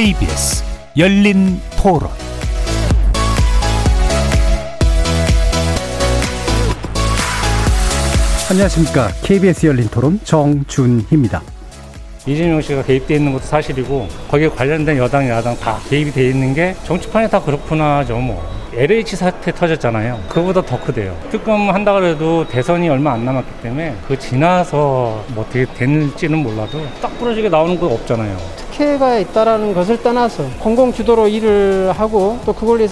KBS 열린 토론 안녕하십니까. KBS 열린 토론 정준희입니다. 이재명 씨가 개입돼 있는 것도 사실이고 거기에 관련된 여당 야당 다 개입이 돼 있는 게 정치판에 다 그렇구나 죠 뭐 LH 사태 터졌잖아요. 그보다 더 크대요. 특검 한다 그래도 대선이 얼마 안 남았기 때문에 그 지나서 뭐 어떻게 됐는지는 몰라도 딱 부러지게 나오는 거 없잖아요. 특혜가 있다라는 것을 떠나서 공공 주도로 일을 하고 또 그걸로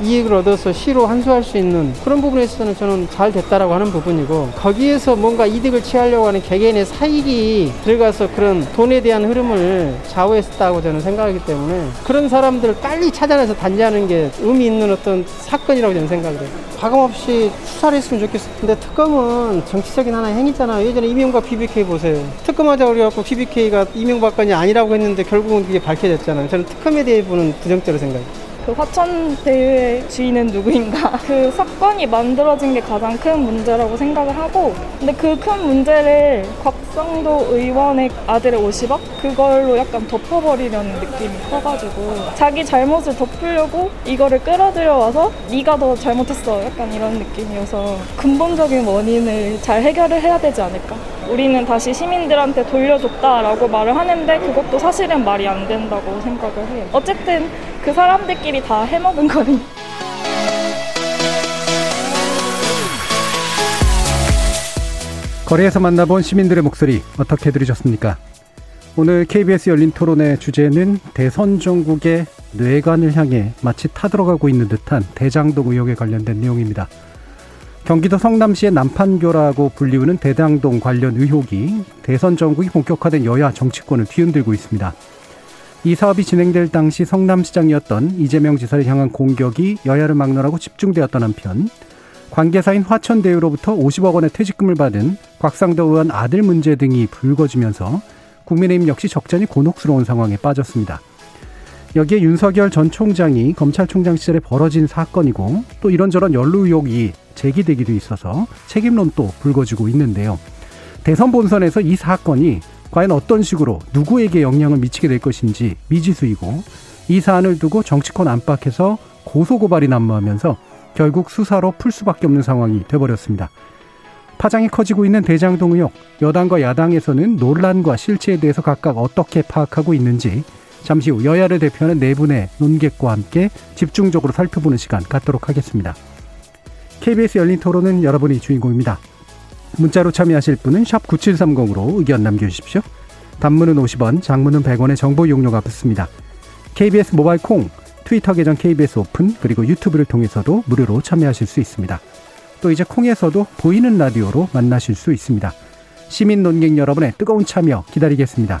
이익을 얻어서 시로 환수할 수 있는 그런 부분에 있어서는 저는 잘 됐다라고 하는 부분이고 거기에서 뭔가 이득을 취하려고 하는 개개인의 사익이 들어가서 그런 돈에 대한 흐름을 좌우했다고 저는 생각하기 때문에 그런 사람들을 빨리 찾아내서 단죄하는 게 의미 있는 어떤 사건이라고 저는 생각을 해요. 가감없이 수사를 했으면 좋겠어. 근데 특검은 정치적인 하나의 행위잖아요. 예전에 이명박 BBK 보세요. 특검하자 그래갖고 BBK가 이명박 건이 아니라고 했는데 결국은 그게 밝혀졌잖아요. 저는 특검에 대해 보는 부정적으로 생각해요. 그 화천 대유의 주인은 누구인가? 그 사건이 만들어진 게 가장 큰 문제라고 생각을 하고 근데 그 큰 문제를 곽상도 의원의 아들의 50억? 그걸로 약간 덮어버리려는 느낌이 커가지고 자기 잘못을 덮으려고 이거를 끌어들여 와서 네가 더 잘못했어. 약간 이런 느낌이어서 근본적인 원인을 잘 해결을 해야 되지 않을까 우리는 다시 시민들한테 돌려줬다라고 말을 하는데 그것도 사실은 말이 안 된다고 생각을 해요 어쨌든 그 사람들끼리 다 해먹은 거니. 거리에서 만나본 시민들의 목소리 어떻게 들으셨습니까? 오늘 KBS 열린 토론의 주제는 대선 전국의 뇌관을 향해 마치 타들어가고 있는 듯한 대장동 의혹에 관련된 내용입니다. 경기도 성남시의 남판교라고 불리우는 대장동 관련 의혹이 대선 전국이 본격화된 여야 정치권을 뒤흔들고 있습니다. 이 사업이 진행될 당시 성남시장이었던 이재명 지사를 향한 공격이 여야를 막론하고 집중되었던 한편 관계사인 화천대유로부터 50억 원의 퇴직금을 받은 곽상도 의원 아들 문제 등이 불거지면서 국민의힘 역시 적잖이 곤혹스러운 상황에 빠졌습니다. 여기에 윤석열 전 총장이 검찰총장 시절에 벌어진 사건이고 또 이런저런 연루 의혹이 제기되기도 있어서 책임론도 불거지고 있는데요. 대선 본선에서 이 사건이 과연 어떤 식으로 누구에게 영향을 미치게 될 것인지 미지수이고 이 사안을 두고 정치권 안팎에서 고소고발이 난무하면서 결국 수사로 풀 수밖에 없는 상황이 돼버렸습니다. 파장이 커지고 있는 대장동 의혹, 여당과 야당에서는 논란과 실체에 대해서 각각 어떻게 파악하고 있는지 잠시 후 여야를 대표하는 네 분의 논객과 함께 집중적으로 살펴보는 시간 갖도록 하겠습니다. KBS 열린 토론은 여러분이 주인공입니다. 문자로 참여하실 분은 9730으로 의견 남겨주십시오. 단문은 50원, 장문은 100원의 정보 용료가 붙습니다. KBS 모바일 콩, 트위터 계정 KBS 오픈, 그리고 유튜브를 통해서도 무료로 참여하실 수 있습니다. 또 이제 콩에서도 보이는 라디오로 만나실 수 있습니다. 시민 논객 여러분의 뜨거운 참여 기다리겠습니다.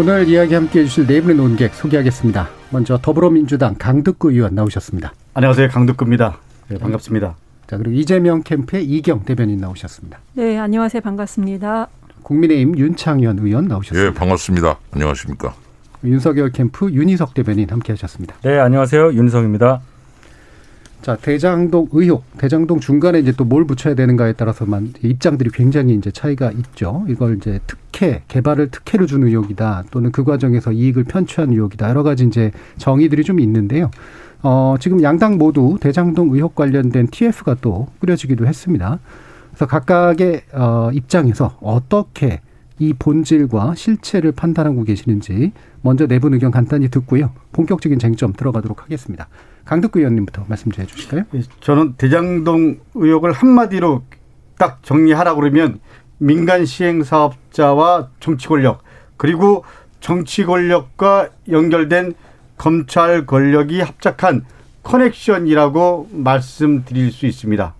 오늘 이야기 함께 해 주실 네 분의 논객 소개하겠습니다. 먼저 더불어민주당 강득구 의원 나오셨습니다. 안녕하세요. 강득구입니다. 네, 반갑습니다. 자, 그리고 이재명 캠프의 이경 대변인 나오셨습니다. 네, 안녕하세요. 반갑습니다. 국민의힘 윤창현 의원 나오셨습니다. 예, 반갑습니다. 안녕하십니까. 윤석열 캠프 윤희석 대변인 함께 하셨습니다. 네, 안녕하세요. 윤석입니다. 자, 대장동 의혹, 대장동 중간에 이제 또 뭘 붙여야 되는가에 따라서만 입장들이 굉장히 이제 차이가 있죠. 이걸 이제 특혜, 개발을 특혜로 준 의혹이다. 또는 그 과정에서 이익을 편취한 의혹이다. 여러 가지 이제 정의들이 좀 있는데요. 어, 지금 양당 모두 대장동 의혹 관련된 TF가 또 꾸려지기도 했습니다. 그래서 각각의 어, 입장에서 어떻게 이 본질과 실체를 판단하고 계시는지 먼저 내분 의견 간단히 듣고요. 본격적인 쟁점 들어가도록 하겠습니다. 강덕구 의원님부터 말씀 좀 해주실까요? 예, 저는 대장동 의혹을 한마디로 딱 정리하라 그러면 민간 시행 사업자와 정치 권력 그리고 정치 권력과 연결된 검찰 권력이 합작한 커넥션이라고 말씀드릴 수 있습니다.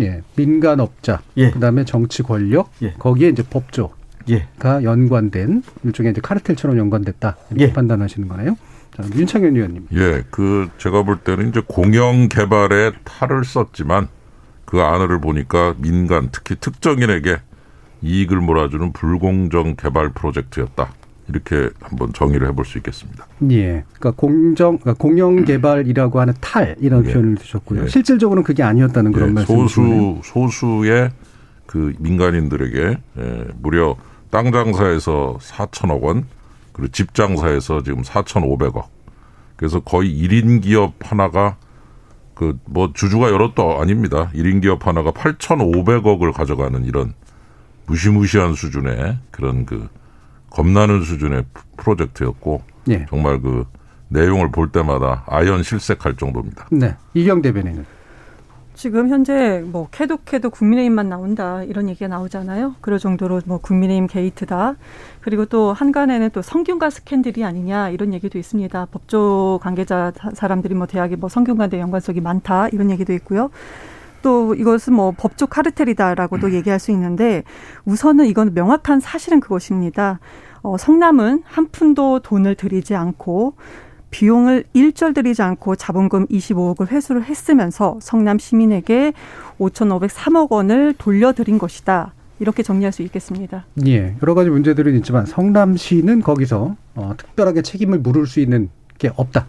예, 민간업자, 예. 그다음에 정치 권력, 예. 거기에 이제 법조가 예. 연관된 일종의 이제 카르텔처럼 연관됐다 이렇게 예. 판단하시는 거네요. 자, 윤창현 의원님. 예, 그 제가 볼 때는 이제 공영 개발에 탈을 썼지만 그 안을 보니까 민간 특히 특정인에게 이익을 몰아주는 불공정 개발 프로젝트였다. 이렇게 한번 정의를 해볼 수 있겠습니다. 예. 그러니까 공정, 그러니까 공영 개발이라고 하는 탈 이런 예. 표현을 드셨고요. 예. 실질적으로는 그게 아니었다는 그런 예, 말씀이시네요. 소수 소수의 그 민간인들에게 예, 무려 땅 장사에서 4천억 원, 그리고 집 장사에서 지금 4,500억. 그래서 거의 1인 기업 하나가 그 뭐 주주가 여럿도 아닙니다. 1인 기업 하나가 8,500억을 가져가는 이런 무시무시한 수준의 그런 그 겁나는 수준의 프로젝트였고 예. 정말 그 내용을 볼 때마다 아연 실색할 정도입니다. 네. 이경 대변인은. 지금 현재 뭐 캐도 캐도 국민의힘만 나온다 이런 얘기가 나오잖아요. 그럴 정도로 뭐 국민의힘 게이트다. 그리고 또 한간에는 또 성균관 스캔들이 아니냐 이런 얘기도 있습니다. 법조 관계자 사람들이 뭐 대학에 뭐 성균관대 연관성이 많다 이런 얘기도 있고요. 또 이것은 뭐 법조 카르텔이다라고도 얘기할 수 있는데 우선은 이건 명확한 사실은 그것입니다. 어, 성남은 한 푼도 돈을 들이지 않고 비용을 일절 들이지 않고 자본금 25억을 회수를 했으면서 성남 시민에게 5,503억 원을 돌려드린 것이다. 이렇게 정리할 수 있겠습니다. 예. 여러 가지 문제들은 있지만 성남시는 거기서 어, 특별하게 책임을 물을 수 있는 게 없다.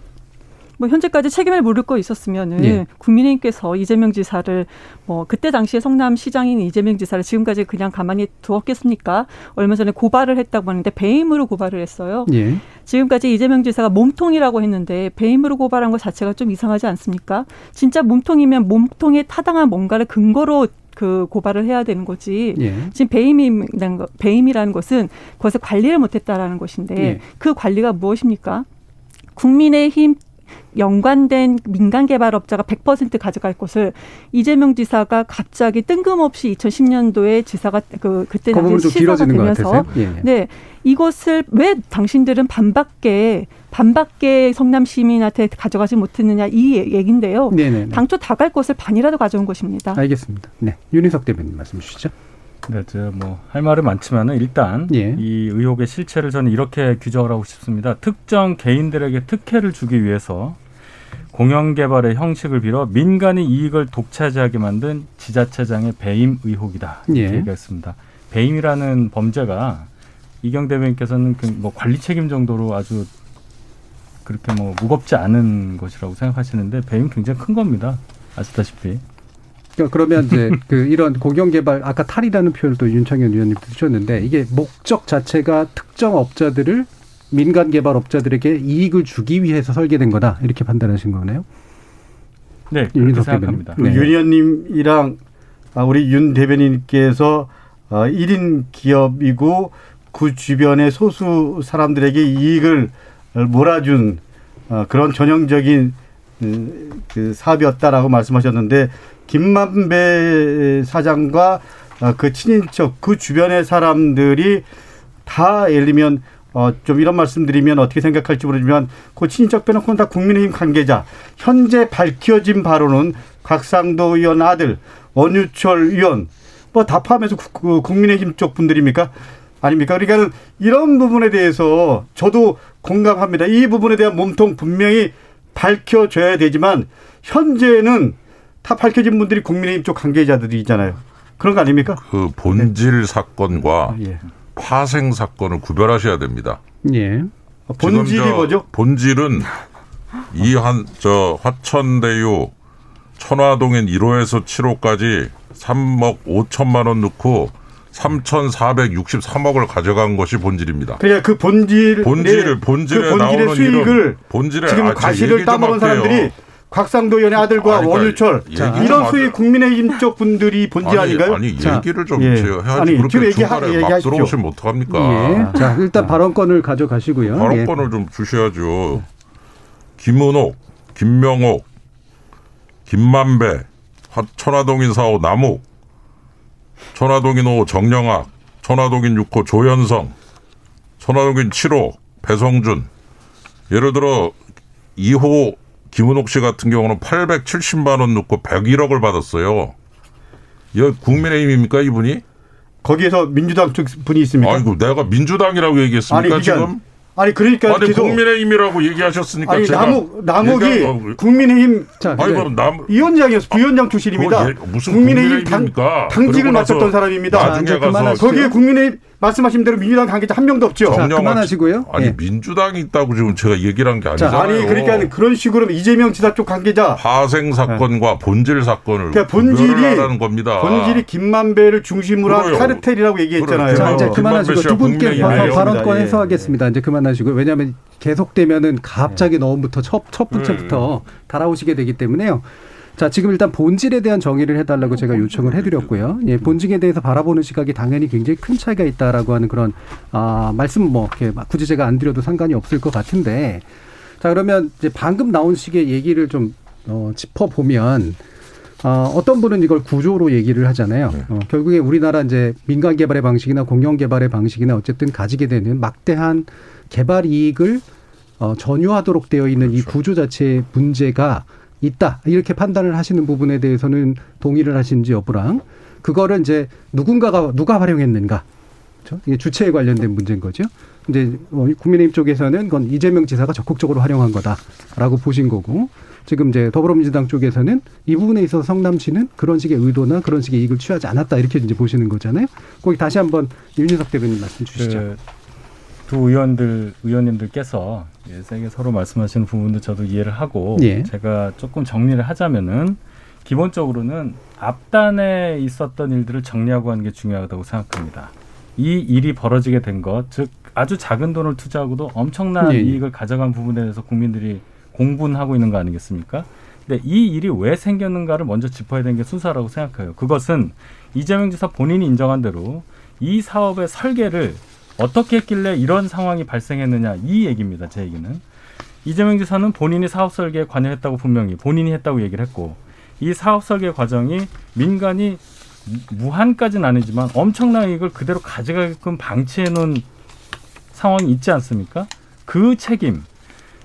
뭐 현재까지 책임을 물을 거 있었으면은 예. 국민의힘께서 이재명 지사를 뭐 그때 당시에 성남시장인 이재명 지사를 지금까지 그냥 가만히 두었겠습니까? 얼마 전에 고발을 했다고 하는데 배임으로 고발을 했어요. 예. 지금까지 이재명 지사가 몸통이라고 했는데 배임으로 고발한 것 자체가 좀 이상하지 않습니까? 진짜 몸통이면 몸통에 타당한 뭔가를 근거로 그 고발을 해야 되는 거지. 예. 지금 배임이라는 거, 배임이라는 것은 그것을 관리를 못했다라는 것인데 예. 그 관리가 무엇입니까? 국민의힘 연관된 민간 개발업자가 100% 가져갈 것을 이재명 지사가 갑자기 뜬금없이 2010년도에 지사가 그 그때 그 당시 좀 시사가 되면서. 예. 예. 네 이것을 왜 당신들은 반밖에 반밖에 성남 시민한테 가져가지 못했느냐 이. 네네. 당초 다 갈 것을 반이라도 가져온 것입니다. 알겠습니다. 네. 윤희석 대변인 말씀 주시죠. 네, 저뭐할 말은 많지만은 일단 예. 이 의혹의 실체를 저는 이렇게 규정을 하고 싶습니다. 특정 개인들에게 특혜를 주기 위해서 공영 개발의 형식을 빌어 민간의 이익을 독차지하게 만든 지자체장의 배임 의혹이다. 이렇게 예. 얘기했습니다. 배임이라는 범죄가 이경 대변인께서는 그뭐 관리 책임 정도로 아주 그렇게 뭐 무겁지 않은 것이라고 생각하시는데 배임 굉장히 큰 겁니다. 아시다시피. 그러니까 그러면 이제 그 이런 공영 개발 아까 탈이라는 표현을 또 윤창현 의원님 드셨는데 이게 목적 자체가 특정 업자들을 민간 개발 업자들에게 이익을 주기 위해서 설계된 거다 이렇게 판단하신 거네요. 네, 그렇게 생각합니다. 네. 윤 의원님이랑 아, 우리 윤 대변인께서 어, 1인 기업이고 그 주변의 소수 사람들에게 이익을 몰아준 어, 그런 전형적인 음, 그 사업이었다라고 말씀하셨는데 김만배 사장과 어, 그 친인척 그 주변의 사람들이 다 예를 들면 어, 좀 이런 말씀드리면 어떻게 생각할지 모르지만 그 친인척 빼놓고는 다 국민의힘 관계자 현재 밝혀진 바로는 곽상도 의원 아들 원유철 의원 뭐 다 포함해서 국- 그 국민의힘 쪽 분들입니까? 아닙니까? 그러니까 이런 부분에 대해서 저도 공감합니다. 이 부분에 대한 몸통 분명히 밝혀져야 되지만 현재는 다 밝혀진 분들이 국민의힘 쪽 관계자들이잖아요. 그런 거 아닙니까? 그 본질 사건과 예. 파생 사건을 구별하셔야 됩니다. 예. 본질이 뭐죠? 본질은 이 한 저 화천대유 천화동인 1호에서 7호까지 3억 5천만 원 넣고 3,463억을 가져간 것이 본질입니다. 그냥 그 본질 본질을 본질에 그 본질의 나오는 수익을 본질에 지금 아, 저 과실을 따먹은. 사람들이 곽상도 의원의 아들과 아니, 그러니까 원유철 이런. 수익 국민의힘 쪽 분들이 본질 아니, 아닌가요? 아니 자, 얘기를 좀 예. 해야지 아니, 그렇게 중간에 막. 들어오시면 어떡합니까? 예. 자, 일단 발언권을 가져가시고요. 예. 발언권을 좀 주셔야죠. 김은옥, 김명옥, 김만배, 화- 천화동인 4호 남욱, 천화동인 5호 정영학, 천화동인 6호 조현성, 천화동인 7호 배성준. 예를 들어 2호 김은옥 씨 같은 경우는 870만 원 넣고 101억을 받았어요. 이거 국민의힘입니까 이분이? 거기에서 민주당 쪽 분이 있습니까? 아이고 내가 민주당이라고 얘기했습니까 아니, 그게 지금? 아니 그러니까 아니 계속 국민의힘이라고 얘기하셨으니까 아니 제가 남욱 남욱이 국민의힘 자, 아니 네. 그럼 남 위원장이었어 부위원장 출신입니다. 그거 예- 무슨 국민의힘 당, 국민의힘입니까? 당직을 맡았던 사람입니다. 자, 나중에 가서. 거기에 국민의힘 말씀하신 대로 민주당 관계자 한 명도 없죠. 자, 그만하시고요. 아니 예. 민주당이 있다고 지금 제가 얘기를 한게 자, 아니잖아요. 아니 그러니까 그런 식으로 이재명 지사 쪽 관계자 파생 사건과 본질 사건을 그러니까 본질이 하라는 겁니다. 본질이 김만배를 중심으로 한 그래요. 카르텔이라고 얘기했잖아요. 자, 이제 어, 그만하시고 두 분께. 발언권 예. 해소하겠습니다. 이제 그만하시고 왜냐하면 계속되면은 갑자기 너무부터 첫, 첫 번째부터 달아오시게 되기 때문에요. 자, 지금 일단 본질에 대한 정의를 해달라고 제가 요청을 해드렸고요. 예, 본질에 대해서 바라보는 시각이 당연히 굉장히 큰 차이가 있다라고 하는 그런 아, 말씀 뭐 이렇게 막 굳이 제가 안 드려도 상관이 없을 것 같은데, 자 그러면 이제 방금 나온 식의 얘기를 좀 어, 짚어 보면. 어, 어떤 분은 이걸 구조로 얘기를 하잖아요. 어, 결국에 우리나라 이제 민간 개발의 방식이나 공영 개발의 방식이나 어쨌든 가지게 되는 막대한 개발 이익을 어, 전유하도록 되어 있는 이 구조 자체의 문제가 있다. 이렇게 판단을 하시는 부분에 대해서는 동의를 하시는지 여부랑 그거를 이제 누군가가 누가 활용했는가. 그렇죠? 이게 주체에 관련된 문제인 거죠. 이제 어, 국민의힘 쪽에서는 그건 이재명 지사가 적극적으로 활용한 거다라고 보신 거고 지금 이제 더불어민주당 쪽에서는 이 부분에 있어서 성남시는 그런 식의 의도나 그런 식의 이익을 취하지 않았다 이렇게 이제 보시는 거잖아요. 거기 다시 한번 윤희석 대변인 말씀 주시죠. 그 두 의원들 의원님들께서 예, 세게 서로 말씀하시는 부분도 저도 이해를 하고 예. 제가 조금 정리를 하자면은 기본적으로는 앞단에 있었던 일들을 정리하고 하는 게 중요하다고 생각합니다. 이 일이 벌어지게 된 것, 즉 아주 작은 돈을 투자하고도 엄청난 예, 예. 이익을 가져간 부분에 대해서 국민들이 공분하고 있는 거 아니겠습니까? 근데 이 일이 왜 생겼는가를 먼저 짚어야 되는 게 순서라고 생각해요. 그것은 이재명 지사 본인이 인정한 대로 이 사업의 설계를 어떻게 했길래 이런 상황이 발생했느냐 이 얘기입니다. 제 얘기는 이재명 지사는 본인이 사업 설계에 관여했다고 분명히 본인이 했다고 얘기를 했고 이 사업 설계 과정이 민간이 무한까지는 아니지만 엄청난 이익을 그대로 가져가게끔 방치해 놓은 상황이 있지 않습니까? 그 책임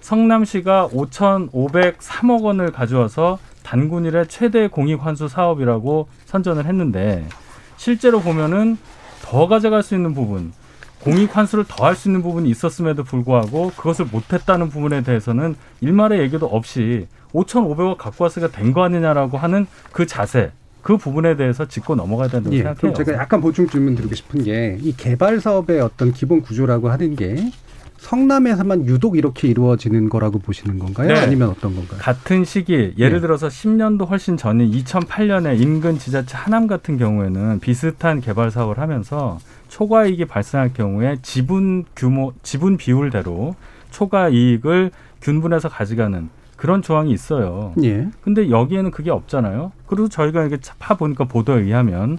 성남시가 5,503억 원을 가져와서 단군 일의 최대 공익 환수 사업이라고 선전을 했는데 실제로 보면은 더 가져갈 수 있는 부분 공익 환수를 더 할 수 있는 부분이 있었음에도 불구하고 그것을 못했다는 부분에 대해서는 일말의 얘기도 없이 5,500억 갖고 왔으니까 된 거 아니냐라고 하는 그 자세 그 부분에 대해서 짚고 넘어가야 된다고 예, 생각해요. 그럼 제가 약간 보충 질문 드리고 싶은 게 이 개발 사업의 어떤 기본 구조라고 하는 게 성남에서만 유독 이렇게 이루어지는 거라고 보시는 건가요? 네. 아니면 어떤 건가요? 같은 시기 예를 네. 들어서 10년도 훨씬 전인 2008년에 인근 지자체 하남 같은 경우에는 비슷한 개발 사업을 하면서 초과 이익이 발생할 경우에 지분 규모 지분 비율대로 초과 이익을 균분해서 가져가는 그런 조항이 있어요. 예. 근데 여기에는 그게 없잖아요. 그리고 저희가 이렇게 파 보니까 보도에 의하면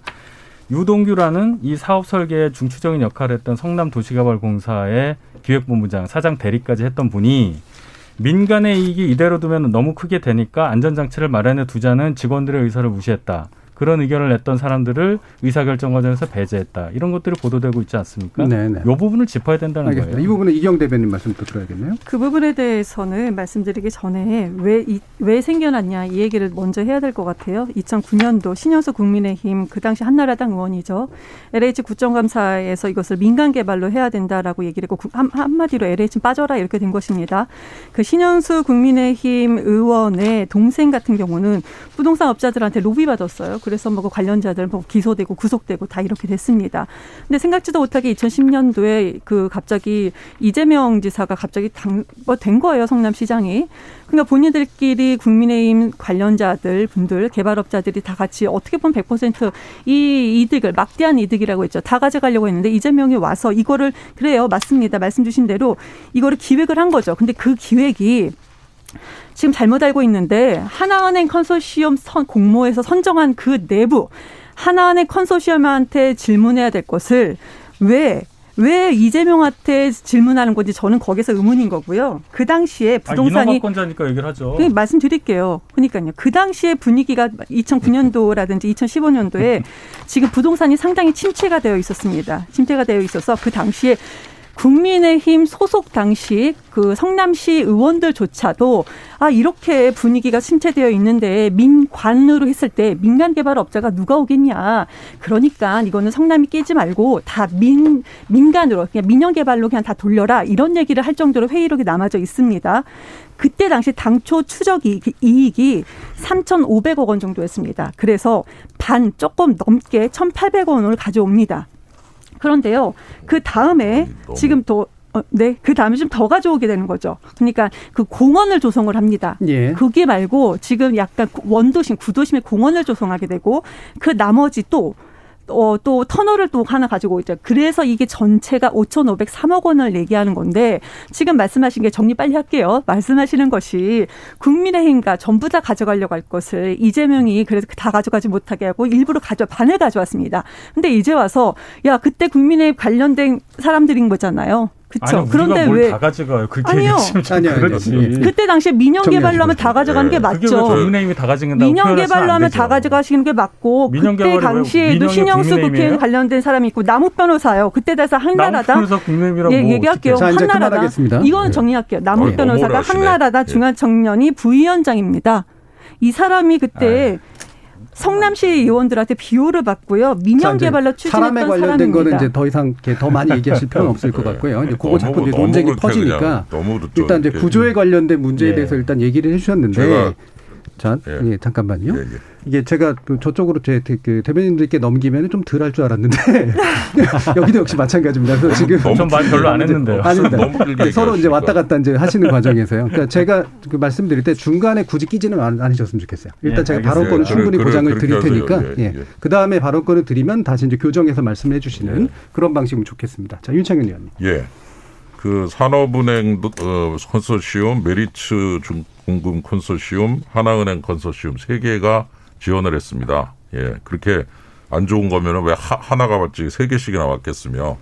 유동규라는 이 사업 설계에 중추적인 역할을 했던 성남 도시개발공사의 기획본부장, 사장 대리까지 했던 분이 민간의 이익이 이대로 두면 너무 크게 되니까 안전장치를 마련해 두자는 직원들의 의사를 무시했다. 그런 의견을 냈던 사람들을 의사결정 과정에서 배제했다. 이런 것들이 보도되고 있지 않습니까? 네네. 이 부분을 짚어야 된다는 알겠습니다. 거예요. 이 부분은 이경 대변인 말씀 또 들어야겠네요. 그 부분에 대해서는 말씀드리기 전에 왜, 이, 왜 생겨났냐 이 얘기를 먼저 해야 될 것 같아요. 2009년도 신현수 국민의힘 그 당시 한나라당 의원이죠. LH 국정감사에서 이것을 민간 개발로 해야 된다라고 얘기를 했고 구- 한, 한마디로 LH는 빠져라 이렇게 된 것입니다. 그 신현수 국민의힘 의원의 동생 같은 경우는 부동산 업자들한테 로비 받았어요. 그래서 뭐그 관련자들 뭐 기소되고 구속되고 다 이렇게 됐습니다. 근데 생각지도 못하게 2010년도에 그 갑자기 이재명 지사가 갑자기 당, 뭐된 거예요, 성남시장이. 그러니까 본인들끼리 국민의힘 관련자들, 분들, 개발업자들이 다 같이 어떻게 보면 100%이 이득을, 막대한 이득이라고 했죠. 다 가져가려고 했는데 이재명이 와서 이거를, 그래요, 맞습니다. 말씀 주신 대로 이거를 기획을 한 거죠. 근데 그 기획이 지금 잘못 알고 있는데 하나은행 컨소시엄 선, 공모에서 선정한 그 내부 하나은행 컨소시엄한테 질문해야 될 것을 왜왜 이재명한테 질문하는 건지 저는 거기서 의문인 거고요. 그 당시에 아, 부동산이 인허가권자니까 얘기를 하죠. 그 말씀드릴게요. 그러니까요. 그 당시에 분위기가 2009년도라든지 2015년도에 지금 부동산이 상당히 침체가 되어 있었습니다. 침체가 되어 있어서 그 당시에 국민의힘 소속 당시 그 성남시 의원들조차도 아 이렇게 분위기가 침체되어 있는데 민관으로 했을 때 민간 개발업자가 누가 오겠냐. 그러니까 이거는 성남이 끼지 말고 다 민 민간으로 그냥 민영 개발로 그냥 다 돌려라 이런 얘기를 할 정도로 회의록이 남아져 있습니다. 그때 당시 당초 추적 이익이 3,500억 원 정도였습니다. 그래서 반 조금 넘게 1,800억 원을 가져옵니다. 그런데요, 그 다음에 지금 또 어, 네. 그 다음에 좀 더 가져오게 되는 거죠. 그러니까 그 공원을 조성을 합니다. 예. 그게 말고 지금 약간 원도심, 구도심의 공원을 조성하게 되고 그 나머지 또 어, 또 터널을 또 하나 가지고 있죠. 그래서 이게 전체가 5,503억 원을 얘기하는 건데 지금 말씀하신 게 정리 빨리 할게요. 말씀하시는 것이 국민의힘과 전부 다 가져가려고 할 것을 이재명이 그래서 다 가져가지 못하게 하고 일부러 가져 반을 가져왔습니다. 근데 이제 와서 야 그때 국민의힘 관련된 사람들인 거잖아요. 그렇죠. 그런데 왜 다 가져가요? 그렇게 아니요. 아니요. 그렇지. 그때 당시에 민영 개발로 하면 다 가져가는 게 맞죠. 국민의힘이 다 가져간다고 민영 개발로 하면 다 가져가시는 게 맞고 그때 당시에도 신영수 국회에 관련된 사람이 있고 남욱 변호사요. 그때 대해서 한나라당 예, 얘기할게요. 자, 한나라당 이건 네. 정리할게요. 남욱 네. 변호사가 한나라당 네. 중앙청년이 부위원장입니다. 이 사람이 그때 아. 성남시 의원들한테 비호를 받고요. 민영 개발로 추진했던 사람에 관련된 사람입니다. 거는 이제 더 이상 더 많이 얘기하실 필요는 없을 것 같고요. 이제 그거 자꾸 이제 논쟁이 퍼지니까 일단 이제 구조에 관련된 문제에 예. 대해서 일단 얘기를 해주셨는데 자, 예. 예 잠깐만요. 예, 예. 이게 제가 저쪽으로 제 그 대변인들께 넘기면 좀 덜 할 줄 알았는데 여기도 역시 마찬가지입니다. 그래서 지금 전말 별로 안 했는데요. 아닙니다. 서로 이제 왔다 갔다 이제 하시는 과정에서요. 그러니까 제가 그 말씀드릴 때 중간에 굳이 끼지는 않으셨으면 좋겠어요. 일단 예, 제가 발언권을 충분히 그래, 보장을 드릴 테니까 예, 예. 그 다음에 발언권을 드리면 다시 이제 교정해서 말씀을 해주시는 예. 그런 방식이면 좋겠습니다. 자 윤창현 의원님. 예. 그 산업은행 어, 컨소시엄, 메리츠 중공금 컨소시엄, 하나은행 컨소시엄 세 개가 지원을 했습니다. 예, 그렇게 안 좋은 거면은 왜 하, 나가 봤지 세 개씩이나 왔겠으며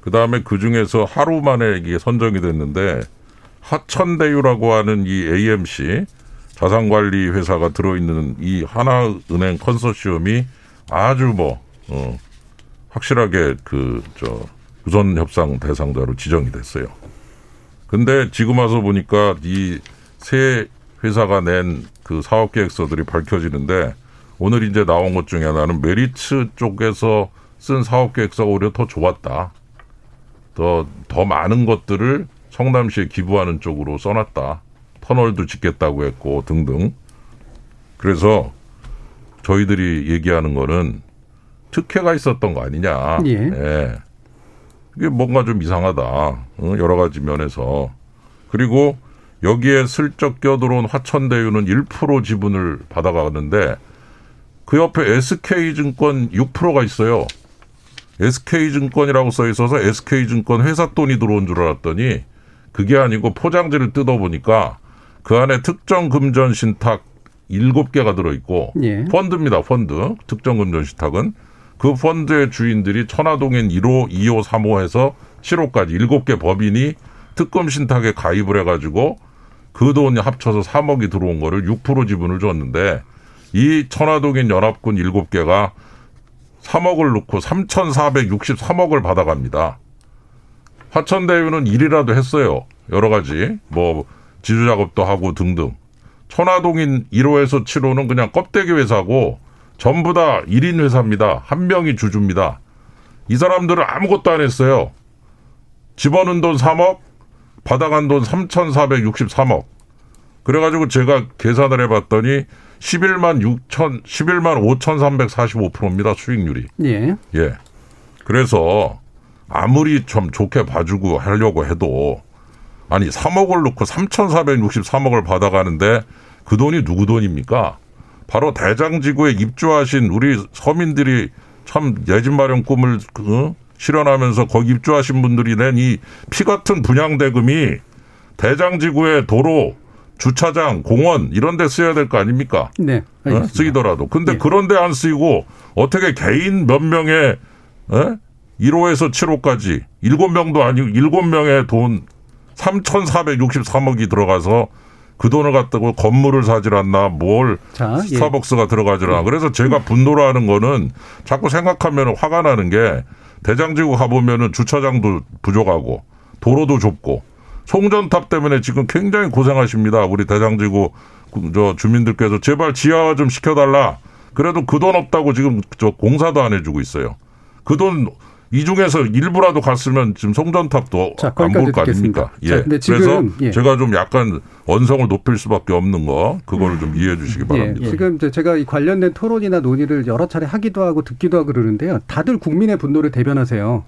그 다음에 그 중에서 하루 만에 이게 선정이 됐는데 하천대유라고 하는 이 AMC 자산관리 회사가 들어있는 이 하나은행 컨소시엄이 아주 뭐 어, 확실하게 그 저 우선 협상 대상자로 지정이 됐어요. 근데 지금 와서 보니까 이 세 회사가 낸 그 사업 계획서들이 밝혀지는데 오늘 이제 나온 것 중에 하나는 메리츠 쪽에서 쓴 사업 계획서가 오히려 더 좋았다. 더, 더 많은 것들을 성남시에 기부하는 쪽으로 써놨다. 터널도 짓겠다고 했고 등등. 그래서 저희들이 얘기하는 거는 특혜가 있었던 거 아니냐. 예. 예. 이게 뭔가 좀 이상하다. 어, 여러 가지 면에서. 그리고 여기에 슬쩍 껴들어온 화천대유는 1% 지분을 받아가는데 그 옆에 SK증권 6%가 있어요. SK증권이라고 써 있어서 SK증권 회사 돈이 들어온 줄 알았더니 그게 아니고 포장지를 뜯어보니까 그 안에 특정 금전 신탁 7개가 들어있고 예. 펀드입니다. 펀드. 특정 금전 신탁은 그 펀드의 주인들이 천화동인 1호, 2호, 3호에서 7호까지 7개 법인이 특검 신탁에 가입을 해가지고 그 돈이 합쳐서 3억이 들어온 거를 6% 지분을 줬는데 이 천화동인 연합군 7개가 3억을 넣고 3,463억을 받아갑니다. 화천대유는 일이라도 했어요. 여러 가지. 뭐, 지주 작업도 하고 등등. 천화동인 1호에서 7호는 그냥 껍데기 회사고 전부 다 1인 회사입니다. 한 명이 주주입니다. 이 사람들은 아무것도 안 했어요. 집어넣은 돈 3억, 받아간 돈 3,463억. 그래가지고 제가 계산을 해봤더니 11만 6천, 11만 5,345%입니다. 수익률이. 예. 예. 그래서 아무리 좀 좋게 봐주고 하려고 해도 아니 3억을 넣고 3,463억을 받아가는데 그 돈이 누구 돈입니까? 바로 대장지구에 입주하신 우리 서민들이 참 예집 마련 꿈을 그, 실현하면서 거기 입주하신 분들이 낸 이 피 같은 분양 대금이 대장지구의 도로, 주차장, 공원 이런 데 쓰여야 될 거 아닙니까? 네. 어? 쓰이더라도. 근데 네. 그런 데 안 쓰이고 어떻게 개인 몇 명의 어? 1호에서 7호까지 7명도 아니고 7명의 돈 3,463억이 들어가서 그 돈을 갖다고 건물을 사질 않나 뭘 자, 예. 스타벅스가 예. 들어가질 않아. 그래서 제가 분노를 하는 거는 자꾸 생각하면 화가 나는 게 대장지구 가보면은 주차장도 부족하고 도로도 좁고 송전탑 때문에 지금 굉장히 고생하십니다. 우리 대장지구 저 주민들께서 제발 지하화 좀 시켜달라. 그래도 그 돈 없다고 지금 저 공사도 안 해주고 있어요. 그 돈 이 중에서 일부라도 갔으면 지금 송전탑도 자, 안 볼 거 아닙니까? 자, 예. 근데 지금, 그래서 예. 제가 좀 약간 언성을 높일 수밖에 없는 거 그거를 좀 이해해 주시기 바랍니다. 예, 지금 제가 이 관련된 토론이나 논의를 여러 차례 하기도 하고 듣기도 하고 그러는데요. 다들 국민의 분노를 대변하세요.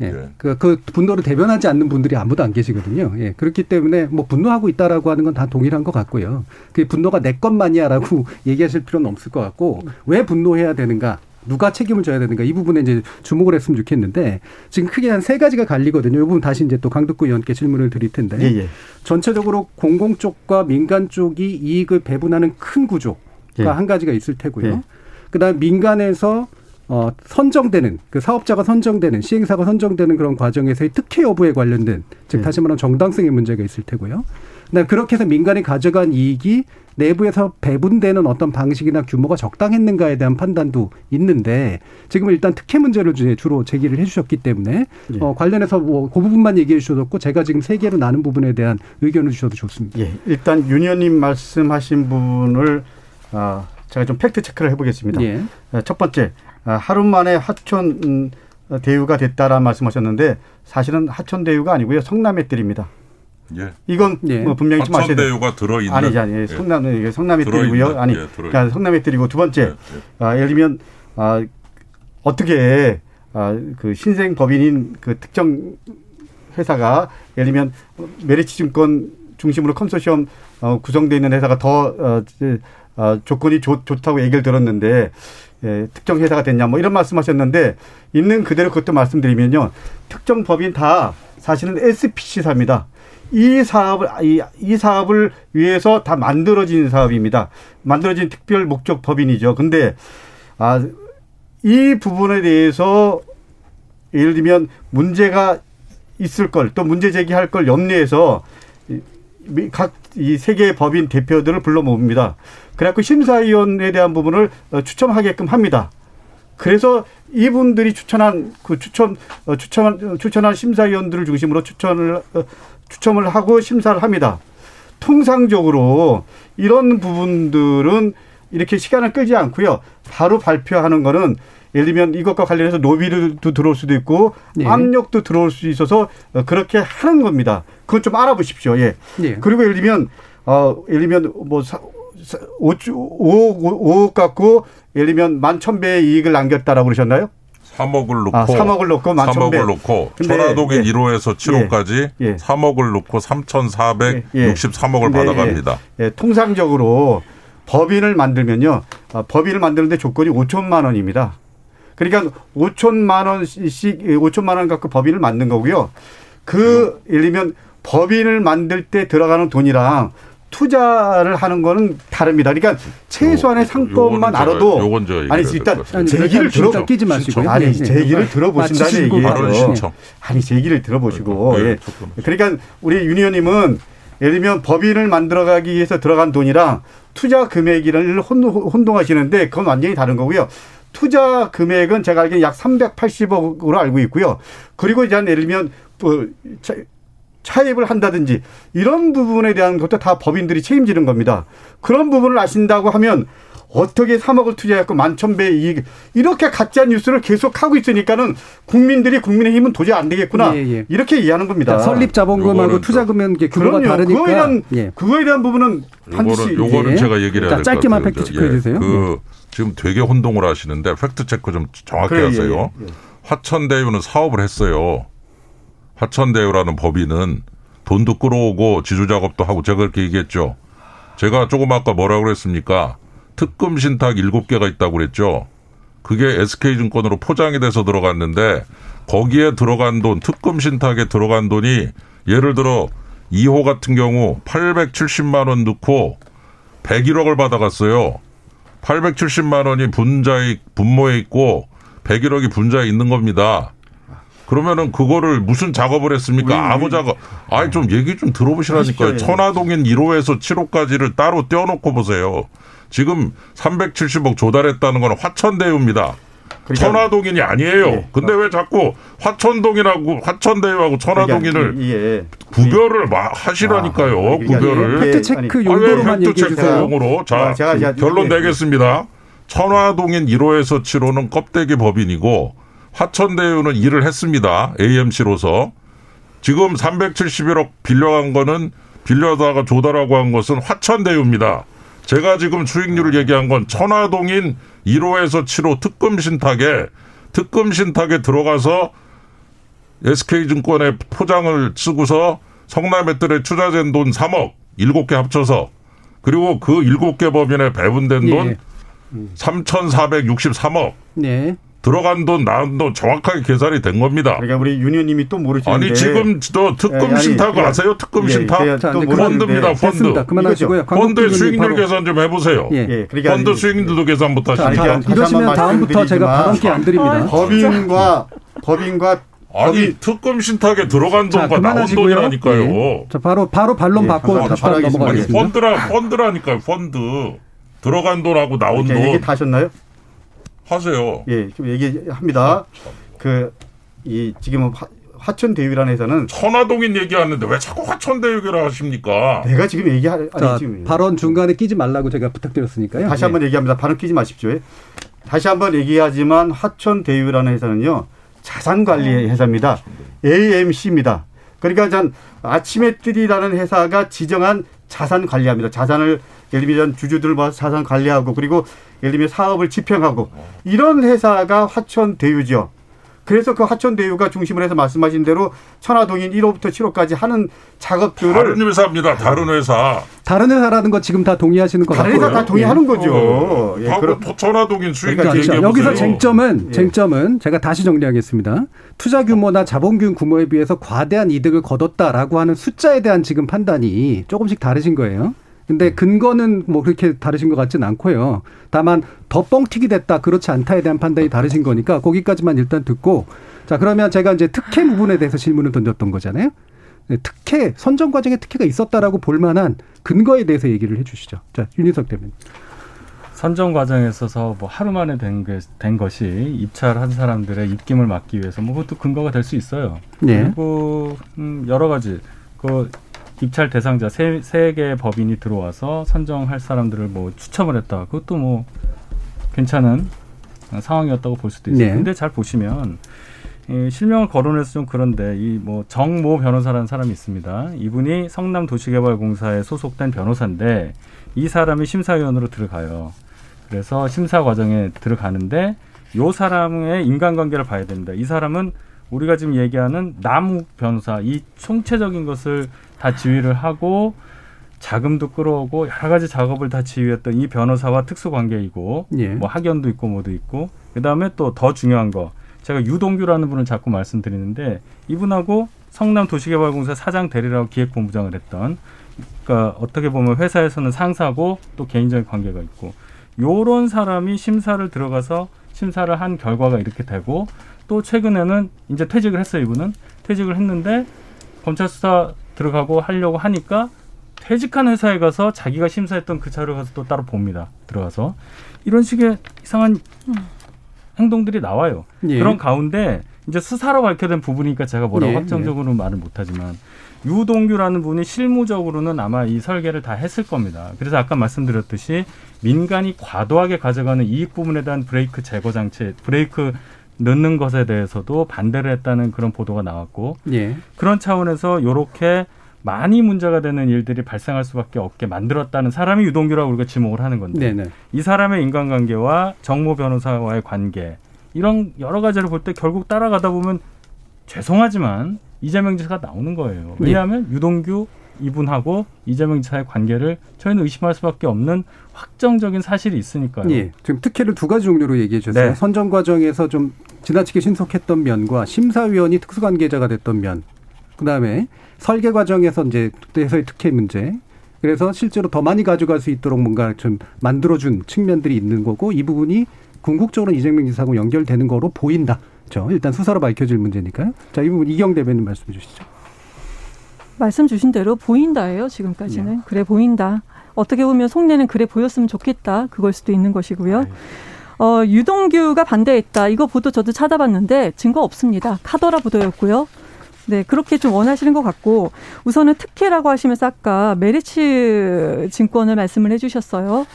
예. 그, 그 분노를 대변하지 않는 분들이 아무도 안 계시거든요. 예. 그렇기 때문에 뭐 분노하고 있다라고 하는 건 다 동일한 것 같고요. 그 분노가 내 것만이야라고 얘기하실 필요는 없을 것 같고 왜 분노해야 되는가? 누가 책임을 져야 되는가 이 부분에 이제 주목을 했으면 좋겠는데 지금 크게 한 세 가지가 갈리거든요. 이 부분 다시 이제 또 강덕구 의원께 질문을 드릴 텐데 예, 예. 전체적으로 공공 쪽과 민간 쪽이 이익을 배분하는 큰 구조가 예. 한 가지가 있을 테고요. 예. 그다음 민간에서 어 선정되는 그 사업자가 선정되는 시행사가 선정되는 그런 과정에서의 특혜 여부에 관련된 즉 예. 다시 말하면 정당성의 문제가 있을 테고요. 그다음 그렇게 해서 민간이 가져간 이익이 내부에서 배분되는 어떤 방식이나 규모가 적당했는가에 대한 판단도 있는데 지금 일단 특혜 문제를 주로 제기를 해주셨기 때문에 예. 어, 관련해서 뭐 그 부분만 얘기해 주셔도 제가 지금 세 개로 나눈 부분에 대한 의견을 주셔도 좋습니다. 예, 일단 윤 의원님 말씀하신 부분을 아, 제가 좀 팩트 체크를 해보겠습니다. 예. 아, 첫 번째, 아, 하루 만에 하천 음, 대유가 됐다라는 말씀하셨는데 사실은 하천 대유가 아니고요 성남의 뜰입니다. 예. 이건 예. 뭐 분명히 좀 아셔야 돼요. 하천대유가 들어 있는 아니지 아니 성남 들어있는, 뜰이고요. 아니 예, 들어있는. 그러니까 성남의 뜰이고 두 번째 예, 예. 아, 예를 들면 아, 어떻게 아, 그 신생 법인인 그 특정 회사가 예를 들면 메리츠 증권 중심으로 컨소시엄 어, 구성되어 있는 회사가 더 어, 어, 조건이 좋, 좋다고 얘기를 들었는데 예, 특정 회사가 됐냐 뭐 이런 말씀하셨는데 있는 그대로 그것도 말씀드리면요 특정 법인 다 사실은 SPC사입니다. 이 사업을 이, 이 사업을 위해서 다 만들어진 사업입니다. 만들어진 특별 목적 법인이죠. 근데 아, 이 부분에 대해서 예를 들면 문제가 있을 걸 또 문제 제기할 걸 염려해서 각 이 세계 법인 대표들을 불러 모읍니다. 그래갖고 심사위원에 대한 부분을 어, 추첨하게끔 합니다. 그래서 이분들이 추천한 그 추천 어, 추천 추천한 심사위원들을 중심으로 추천을 어, 추첨을 하고 심사를 합니다. 통상적으로 이런 부분들은 이렇게 시간을 끌지 않고요. 바로 발표하는 거는 예를 들면 이것과 관련해서 노비도 들어올 수도 있고 예. 압력도 들어올 수 있어서 어, 그렇게 하는 겁니다. 그건 좀 알아보십시오. 예. 예. 그리고 예를 들면 어 예를 들면 뭐 사, 사, 5억 5억 갖고 예를 들면 만 천배의 이익을 남겼다라고 그러셨나요? 3억을 넣고 아, 3억을 넣고 만 3억을 배. 넣고 근데, 천화동의 예. 1호에서 7호까지 예. 3억을 넣고 3,463억을 근데, 받아갑니다. 예, 예, 통상적으로 법인을 만들면요. 아, 법인을 만드는데 조건이 5천만 원입니다. 그러니까 5천만 원씩 5천만 원 갖고 법인을 만든 거고요. 그 예를 들면 법인을 만들 때 들어가는 돈이랑 투자를 하는 거는 다릅니다. 그러니까 최소한의 상권만 요거는 제가- 알아도 아니 일단. 아니, 제 일단 얘기를 들어 끼지 마시고요. 아니 예, 제 예. 얘기를 아, 들어보신다는 얘기예요. 아니 제 얘기를 들어보시고 네, 예. 조금. 그러니까 우리 윤 의원님은 예를 들면 법인을 만들어가기 위해서 들어간 돈이랑 투자 금액을 혼동하시는데 그건 완전히 다른 거고요. 투자 금액은 제가 알기로는 약 380억으로 알고 있고요. 그리고 이제 한 예를 들면 뭐 차- 차입을 한다든지 이런 부분에 대한 것도 다 법인들이 책임지는 겁니다. 그런 부분을 아신다고 하면 어떻게 3억을 투자했고 만천배 이익 이렇게 가짜 뉴스를 계속 하고 있으니까는 국민들이 국민의힘은 도저히 안 되겠구나 예, 예. 이렇게 이해하는 겁니다. 그러니까 설립 자본금하고 투자금은 규모가 그럼요. 다르니까 그거에 대한 예. 그거에 대한 부분은 반드시 요거는 요거는 예. 제가 얘기를 해야 자, 될것 짧게만 같아요. fact check해 주세요. 그 지금 되게 혼동을 하시는데 fact check 좀 정확히 그래, 예, 하세요. 예, 예. 화천대유는 사업을 했어요. 화천대유라는 법인은 돈도 끌어오고 지주 작업도 하고 제가 그렇게 얘기했죠. 제가 조금 아까 뭐라고 그랬습니까? 특금 신탁 7개가 있다고 그랬죠. 그게 SK증권으로 포장이 돼서 들어갔는데 거기에 들어간 돈, 특금 신탁에 들어간 돈이 예를 들어 2호 같은 경우 870만 원 넣고 101억을 받아갔어요. 870만 원이 분자에 분모에 있고 101억이 분자에 있는 겁니다. 그러면은 그거를 무슨 작업을 했습니까? 아무 작업. 아니 좀 얘기 좀 들어보시라니까요. 예. 천화동인 1호에서 7호까지를 따로 떼어놓고 보세요. 지금 370억 조달했다는 건 화천대유입니다. 그러니까 천화동인이 아니에요. 예. 근데 왜 자꾸 화천동이라고 화천대유하고 천화동인을 그러니까 이게 구별을 마- 하시라니까요. 아, 그러니까 구별을. fact check fact 얘기해 주세요. 체크용으로 자 아, 제가- 제가 결론 이게- 내겠습니다. 천화동인 1호에서 7호는 껍데기 법인이고 화천대유는 일을 했습니다. AMC로서 지금 371억 빌려간 거는 빌려다가 조달하고 한 것은 화천대유입니다. 제가 지금 수익률을 얘기한 건 천화동인 1호에서 7호 특금 신탁에 특금 신탁에 들어가서 SK증권에 포장을 쓰고서 성남에들에 투자된 돈 3억 7개 합쳐서 그리고 그 7개 법인에 배분된 예. 돈 3,463억 네. 들어간 돈 나온 돈 정확하게 계산이 된 겁니다. 그러니까 우리 윤 의원님이 또 모르시는데 아니 지금 저 특금 예, 아니, 신탁 예. 아세요? 특금 예, 신탁 자, 또 펀드입니다. 펀드. 됐습니다. 그만하시고요. 펀드의 수익률 계산 좀 해보세요. 예. 예, 그러니까 펀드 수익률도 자. 자, 다시 한번 이러시면 다음부터 제가 발언기 안 드립니다. 법인과 법인과 아니 특금 신탁에 들어간 자, 돈과 나온 그만하시고요. 돈이라니까요. 예. 자, 바로 바로 반론 예, 받고 아니 넘어가겠습니다. 펀드라 펀드라니까요. 펀드 들어간 돈하고 나온 돈 얘기 다 하셨나요? 하세요. 예, 좀 얘기합니다. 그이 지금 화, 화천대유라는 회사는 천화동인 얘기하는데 왜 자꾸 화천 대유기라 하십니까? 내가 지금 얘기하 아니 자, 지금 발언 중간에 끼지 말라고 제가 부탁드렸으니까요. 다시 예. 한번 얘기합니다. 발언 끼지 마십시오. 예. 다시 한번 얘기하지만 화천 대유라는 회사는요 자산 관리 회사입니다. AMC입니다. 그러니까 전 아침에 뜰이라는 회사가 지정한 자산 관리합니다. 자산을 예를 들면 주주들 뭐 자산 관리하고 그리고 예를 들면 사업을 집행하고 이런 회사가 화천 대유죠. 그래서 그 화천대유가 중심을 해서 말씀하신 대로 천화동인 1호부터 7호까지 하는 작업들을 다른 회사입니다. 다른 회사. 다른 회사라는 거 지금 다 동의하시는 것 다른 같고요. 회사 다 동의하는 거죠. 어, 예, 그럼 천화동인 수익 그러니까. 얘기해 여기서. 쟁점은 예. 쟁점은 제가 다시 정리하겠습니다. 투자 규모나 자본금 규모에 비해서 과대한 이득을 거뒀다라고 하는 숫자에 대한 지금 판단이 조금씩 다르신 거예요. 근데 근거는 뭐 그렇게 다르신 것 같진 않고요. 다만 더 뻥튀기 됐다 그렇지 않다에 대한 판단이 다르신 거니까 거기까지만 일단 듣고 자 그러면 제가 이제 특혜 부분에 대해서 질문을 던졌던 거잖아요. 네, 특혜 선정 과정에 특혜가 있었다라고 볼 만한 근거에 대해서 얘기를 해주시죠. 자 윤희석 대변인. 선정 과정에 있어서 뭐 하루 만에 된, 게, 된 것이 입찰한 사람들의 입김을 막기 위해서 뭐 그것도 근거가 될 수 있어요. 예. 그리고 음, 여러 가지 그 입찰 대상자 세, 세 개의 법인이 들어와서 선정할 사람들을 뭐 추첨을 했다. 그것도 뭐 괜찮은 상황이었다고 볼 수도 있어요. 네. 근데 잘 보시면 이 실명을 거론해서 좀 그런데 이 뭐 정모 변호사라는 사람이 있습니다. 이분이 성남 도시개발공사에 소속된 변호사인데 이 사람이 심사위원으로 들어가요. 그래서 심사 과정에 들어가는데 요 사람의 인간관계를 봐야 됩니다. 이 사람은 우리가 지금 얘기하는 나무 변호사 이 총체적인 것을 다 지휘를 하고 자금도 끌어오고 여러 가지 작업을 다 지휘했던 이 변호사와 특수 관계이고 예. 뭐 학연도 있고 뭐도 있고 그다음에 또 더 중요한 거 제가 유동규라는 분을 자꾸 말씀드리는데 이분하고 성남 도시개발공사 사장 대리라고 기획본부장을 했던 그러니까 어떻게 보면 회사에서는 상사고 또 개인적인 관계가 있고 요런 사람이 심사를 들어가서 심사를 한 결과가 이렇게 되고 또 최근에는 이제 퇴직을 했어요 이분은. 퇴직을 했는데 검찰 수사 들어가고 하려고 하니까 퇴직한 회사에 가서 자기가 심사했던 그 자료 가서 또 따로 봅니다. 들어가서. 이런 식의 이상한 행동들이 나와요. 예. 그런 가운데 이제 수사로 밝혀진 부분이니까 제가 뭐라고 예, 확정적으로 말을 못하지만 유동규라는 분이 실무적으로는 아마 이 설계를 다 했을 겁니다. 그래서 아까 말씀드렸듯이 민간이 과도하게 가져가는 이익 부분에 대한 브레이크 제거 장치, 브레이크 넣는 것에 대해서도 반대를 했다는 그런 보도가 나왔고 예. 그런 차원에서 요렇게 많이 문제가 되는 일들이 발생할 수밖에 없게 만들었다는 사람이 유동규라고 우리가 지목을 하는 건데 네네. 이 사람의 인간관계와 정모 변호사와의 관계 이런 여러 가지를 볼 때 결국 따라가다 보면 죄송하지만 이재명 지사가 나오는 거예요. 왜냐하면 유동규 이분하고 이재명 지사의 관계를 저희는 의심할 수밖에 없는 확정적인 사실이 있으니까요. 예. 지금 특혜를 두 가지 종류로 얘기해 주셨어요. 네. 선정 과정에서 좀 지나치게 신속했던 면과 심사위원이 특수관계자가 됐던 면. 그다음에 설계 과정에서 이제 그때서의 특혜 문제. 그래서 실제로 더 많이 가져갈 수 있도록 뭔가 좀 만들어준 측면들이 있는 거고 이 부분이 궁극적으로 이재명 지사하고 연결되는 거로 보인다. 그렇죠. 일단 수사로 밝혀질 문제니까요. 자, 이 부분 이경 대변인 말씀해 주시죠. 말씀 주신 대로 보인다예요. 지금까지는 네. 그래 보인다. 어떻게 보면 속내는 그래 보였으면 좋겠다. 그걸 수도 있는 것이고요. 네. 어, 유동규가 반대했다. 이거 보도 저도 찾아봤는데 증거 없습니다. 카더라 보도였고요. 네, 그렇게 좀 원하시는 것 같고 우선은 특혜라고 하시면서 아까 메리츠 증권을 말씀을 해주셨어요.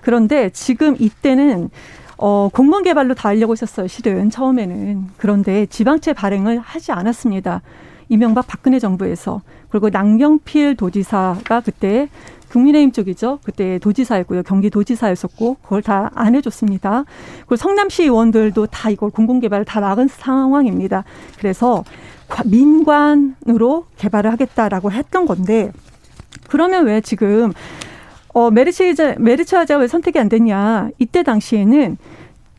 그런데 지금 이때는 어, 공무원 개발로 다 하려고 했었어요, 실은 처음에는. 그런데 지방채 발행을 하지 않았습니다. 이명박 박근혜 정부에서. 그리고 남경필 도지사가 그때 국민의힘 쪽이죠. 그때 도지사였고요. 경기도지사였었고 그걸 다 안 해줬습니다. 그리고 성남시 의원들도 다 이걸 공공개발을 다 막은 상황입니다. 그래서 민관으로 개발을 하겠다라고 했던 건데 그러면 왜 지금 어 메리츠 메리츠 화재가 왜 선택이 안 됐냐? 이때 당시에는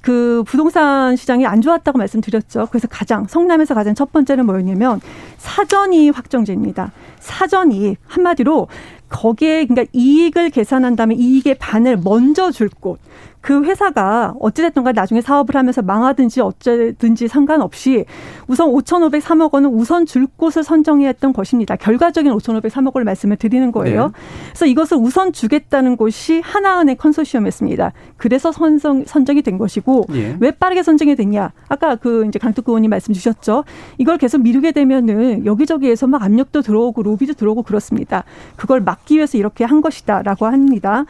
그 부동산 시장이 안 좋았다고 말씀드렸죠. 그래서 가장 성남에서 가장 첫 번째는 뭐였냐면 사전이익 확정제입니다. 사전이익 한마디로 거기에 그러니까 이익을 계산한 다음에 이익의 반을 먼저 줄 곳. 그 회사가 어찌됐든 간 나중에 사업을 하면서 망하든지 어쩌든지 상관없이 우선 5,503억 원은 우선 줄 곳을 선정해야 했던 것입니다. 결과적인 5,503억 원을 말씀을 드리는 거예요. 네. 그래서 이것을 우선 주겠다는 곳이 하나은행 컨소시엄이었습니다. 그래서 선정, 선정이 된 것이고 네. 왜 빠르게 선정이 됐냐? 아까 그 이제 강특구 의원님 말씀 주셨죠. 이걸 계속 미루게 되면은 여기저기에서 막 압력도 들어오고 로비도 들어오고 그렇습니다. 그걸 막기 위해서 이렇게 한 것이다라고 합니다.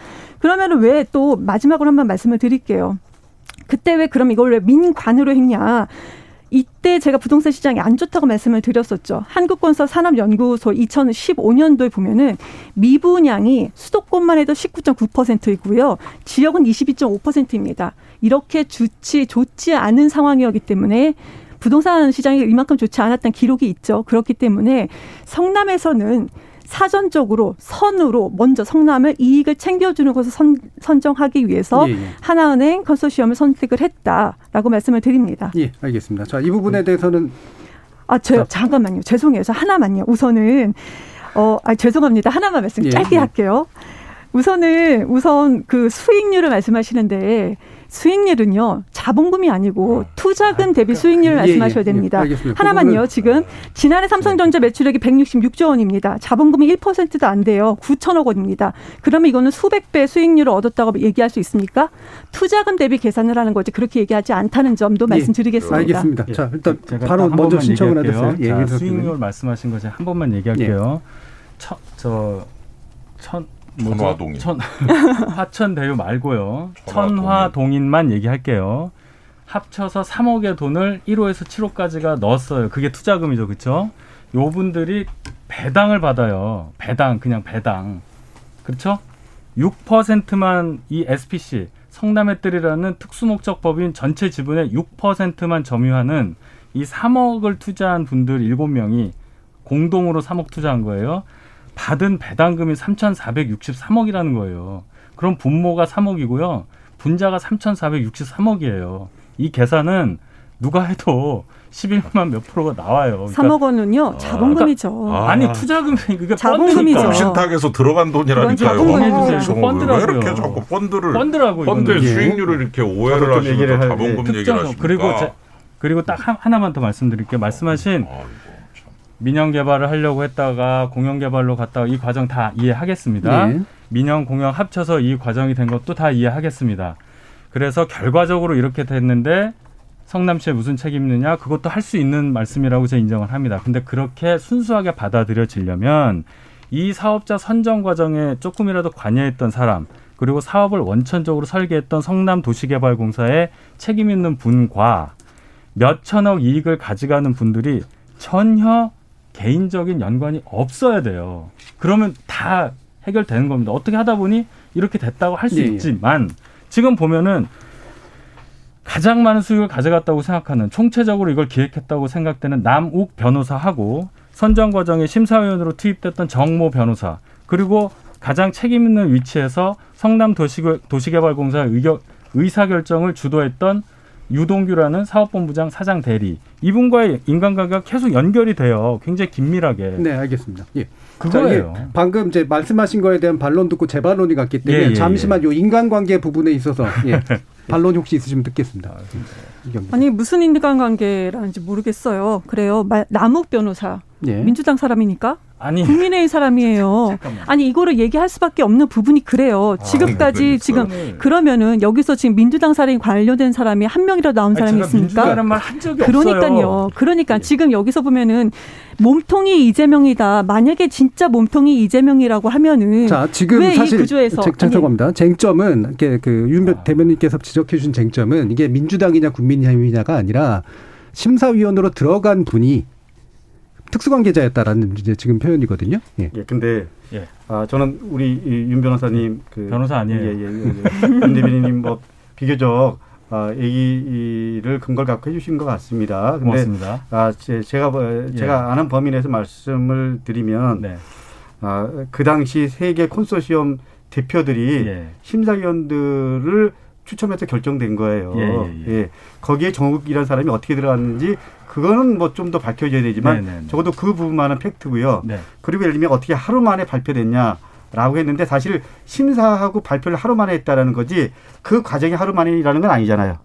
그러면은 왜또 마지막으로 한번 말씀을 드릴게요. 그때 왜 그럼 이걸 왜 민관으로 했냐? 이때 제가 부동산 시장이 안 좋다고 말씀을 드렸었죠. 한국건설 산업연구소 2015년도에 보면은 미분양이 수도권만 해도 19.9%이고요. 지역은 22.5%입니다. 이렇게 좋지 좋지 않은 상황이었기 때문에 부동산 시장이 이만큼 좋지 않았던 기록이 있죠. 그렇기 때문에 성남에서는 사전적으로 선으로 먼저 성남을 이익을 챙겨주는 것을 선, 선정하기 위해서 예, 예. 하나은행 컨소시엄을 선택을 했다라고 말씀을 드립니다. 예, 알겠습니다. 자, 이 부분에 대해서는 아, 저 잠깐만요. 죄송해요. 저 하나만요. 우선은 어, 아, 죄송합니다. 하나만 말씀 예, 짧게 예. 할게요. 우선은 우선 그 수익률을 말씀하시는데 수익률은요 자본금이 아니고 어. 투자금 대비 아, 수익률을 예, 말씀하셔야 예, 됩니다. 예, 하나만요. 지금 지난해 삼성전자 매출액이 166조 원입니다. 자본금이 1%도 안 돼요. 9천억 원입니다. 그러면 이거는 수백 배 수익률을 얻었다고 얘기할 수 있습니까? 투자금 대비 계산을 하는 거지 그렇게 얘기하지 않다는 점도 예, 말씀드리겠습니다. 알겠습니다. 자 일단 바로 먼저 신청을. 예, 수익률 말씀하신 거 제가 한 번만 얘기할게요. 첫, 저, 천, 천화동인. 천, 화천대유 말고요. 천화동인만 얘기할게요. 합쳐서 3억의 돈을 1호에서 7호까지가 넣었어요. 그게 투자금이죠. 그렇죠? 요 분들이 배당을 받아요. 배당 그냥 배당. 그렇죠? 6%만 이 SPC 성남의 뜰이라는 특수목적 법인 전체 지분의 6%만 점유하는 이 3억을 투자한 분들 7명이 공동으로 3억 투자한 거예요. 받은 배당금이 3,463억이라는 거예요. 그럼 분모가 3억이고요. 분자가 3,463억이에요. 이 계산은 누가 해도 11만 몇 프로가 나와요. 그러니까 3억 원은요 아, 자본금이죠. 그러니까, 아, 니 투자금이 그게 자본금이죠. 신탁에서 들어간 돈이라니까요. 자본금이죠. 펀드라고요. 왜 이렇게 자꾸 펀드를 펀드라고 펀드의 수익률을 이렇게 오해를 하시는 자본금 얘기를 하십니까? 그리고 제, 그리고 딱 하나만 더 말씀드릴게요. 말씀하신 아, 민영 개발을 하려고 했다가 공영 개발로 갔다가 이 과정 다 이해하겠습니다. 네. 민영 공영 합쳐서 이 과정이 된 것도 다 이해하겠습니다. 그래서 결과적으로 이렇게 됐는데 성남시에 무슨 책임이 있느냐 그것도 할 수 있는 말씀이라고 제가 인정을 합니다. 근데 그렇게 순수하게 받아들여지려면 이 사업자 선정 과정에 조금이라도 관여했던 사람 그리고 사업을 원천적으로 설계했던 성남도시개발공사에 책임 있는 분과 몇 천억 이익을 가져가는 분들이 전혀 개인적인 연관이 없어야 돼요. 그러면 다 해결되는 겁니다. 어떻게 하다 보니 이렇게 됐다고 할수 예, 예, 있지만 지금 보면은 가장 많은 수익을 가져갔다고 생각하는 총체적으로 이걸 기획했다고 생각되는 남욱 변호사하고 선정 과정에 심사위원으로 투입됐던 정모 변호사 그리고 가장 책임 있는 위치에서 성남 도시개발공사 의사결정을 주도했던 유동규라는 사업본부장 사장 대리 이분과의 인간관계가 계속 연결이 돼요. 굉장히 긴밀하게. 네, 알겠습니다. 예. 그거예요. 자, 예, 방금 이제 말씀하신 거에 대한 반론 듣고 재 반론이 갔기 때문에 예, 예, 잠시만 예. 요 인간관계 부분에 있어서 예. 반론이 혹시 있으시면 듣겠습니다. 아, 아니 무슨 인간관계라는지 모르겠어요. 그래요. 남욱 변호사 예. 민주당 사람이니까 아니 국민의힘 사람이에요. 아니 이거를 얘기할 수밖에 없는 부분이 그래요. 지금까지 아, 지금 그러니까요. 그러면은 여기서 지금 민주당 사람이 관련된 사람이 한 명이라도 나온 사람이 제가 있습니까? 민주당이라는 말한 적이 그러니까요. 없어요. 그러니까 지금 여기서 보면은 몸통이 이재명이다. 만약에 진짜 몸통이 이재명이라고 하면은 자, 지금 사실 구조에서 죄송합니다. 쟁점은 이게 그윤 아. 대변인께서 지적해 주신 쟁점은 이게 민주당이냐 국민의힘이냐가 아니라 심사위원으로 들어간 분이 특수관계자였다라는 이제 지금 표현이거든요. 예. 예, 근데 예. 아 저는 우리 이윤 변호사님 그 변호사 아니에요. 예, 예, 예, 예. 윤 대변인님 뭐 비교적 아, 얘기를 근거를 갖고 해주신 것 같습니다. 근데 고맙습니다. 아, 제, 제가 뭐- 제가 아는 범위 내에서 말씀을 드리면 네. 아, 그 당시 세계 콘소시엄 대표들이 예. 심사위원들을 추첨해서 결정된 거예요. 예, 예, 예. 거기에 정욱이라는 사람이 어떻게 들어갔는지 그거는 뭐 좀 더 밝혀져야 되지만 네, 네, 네. 적어도 그 부분만은 팩트고요. 네. 그리고 예를 들면 어떻게 하루 만에 발표됐냐 라고 했는데 사실 심사하고 발표를 하루 만에 했다라는 거지 그 과정이 하루 만이라는 건 아니잖아요.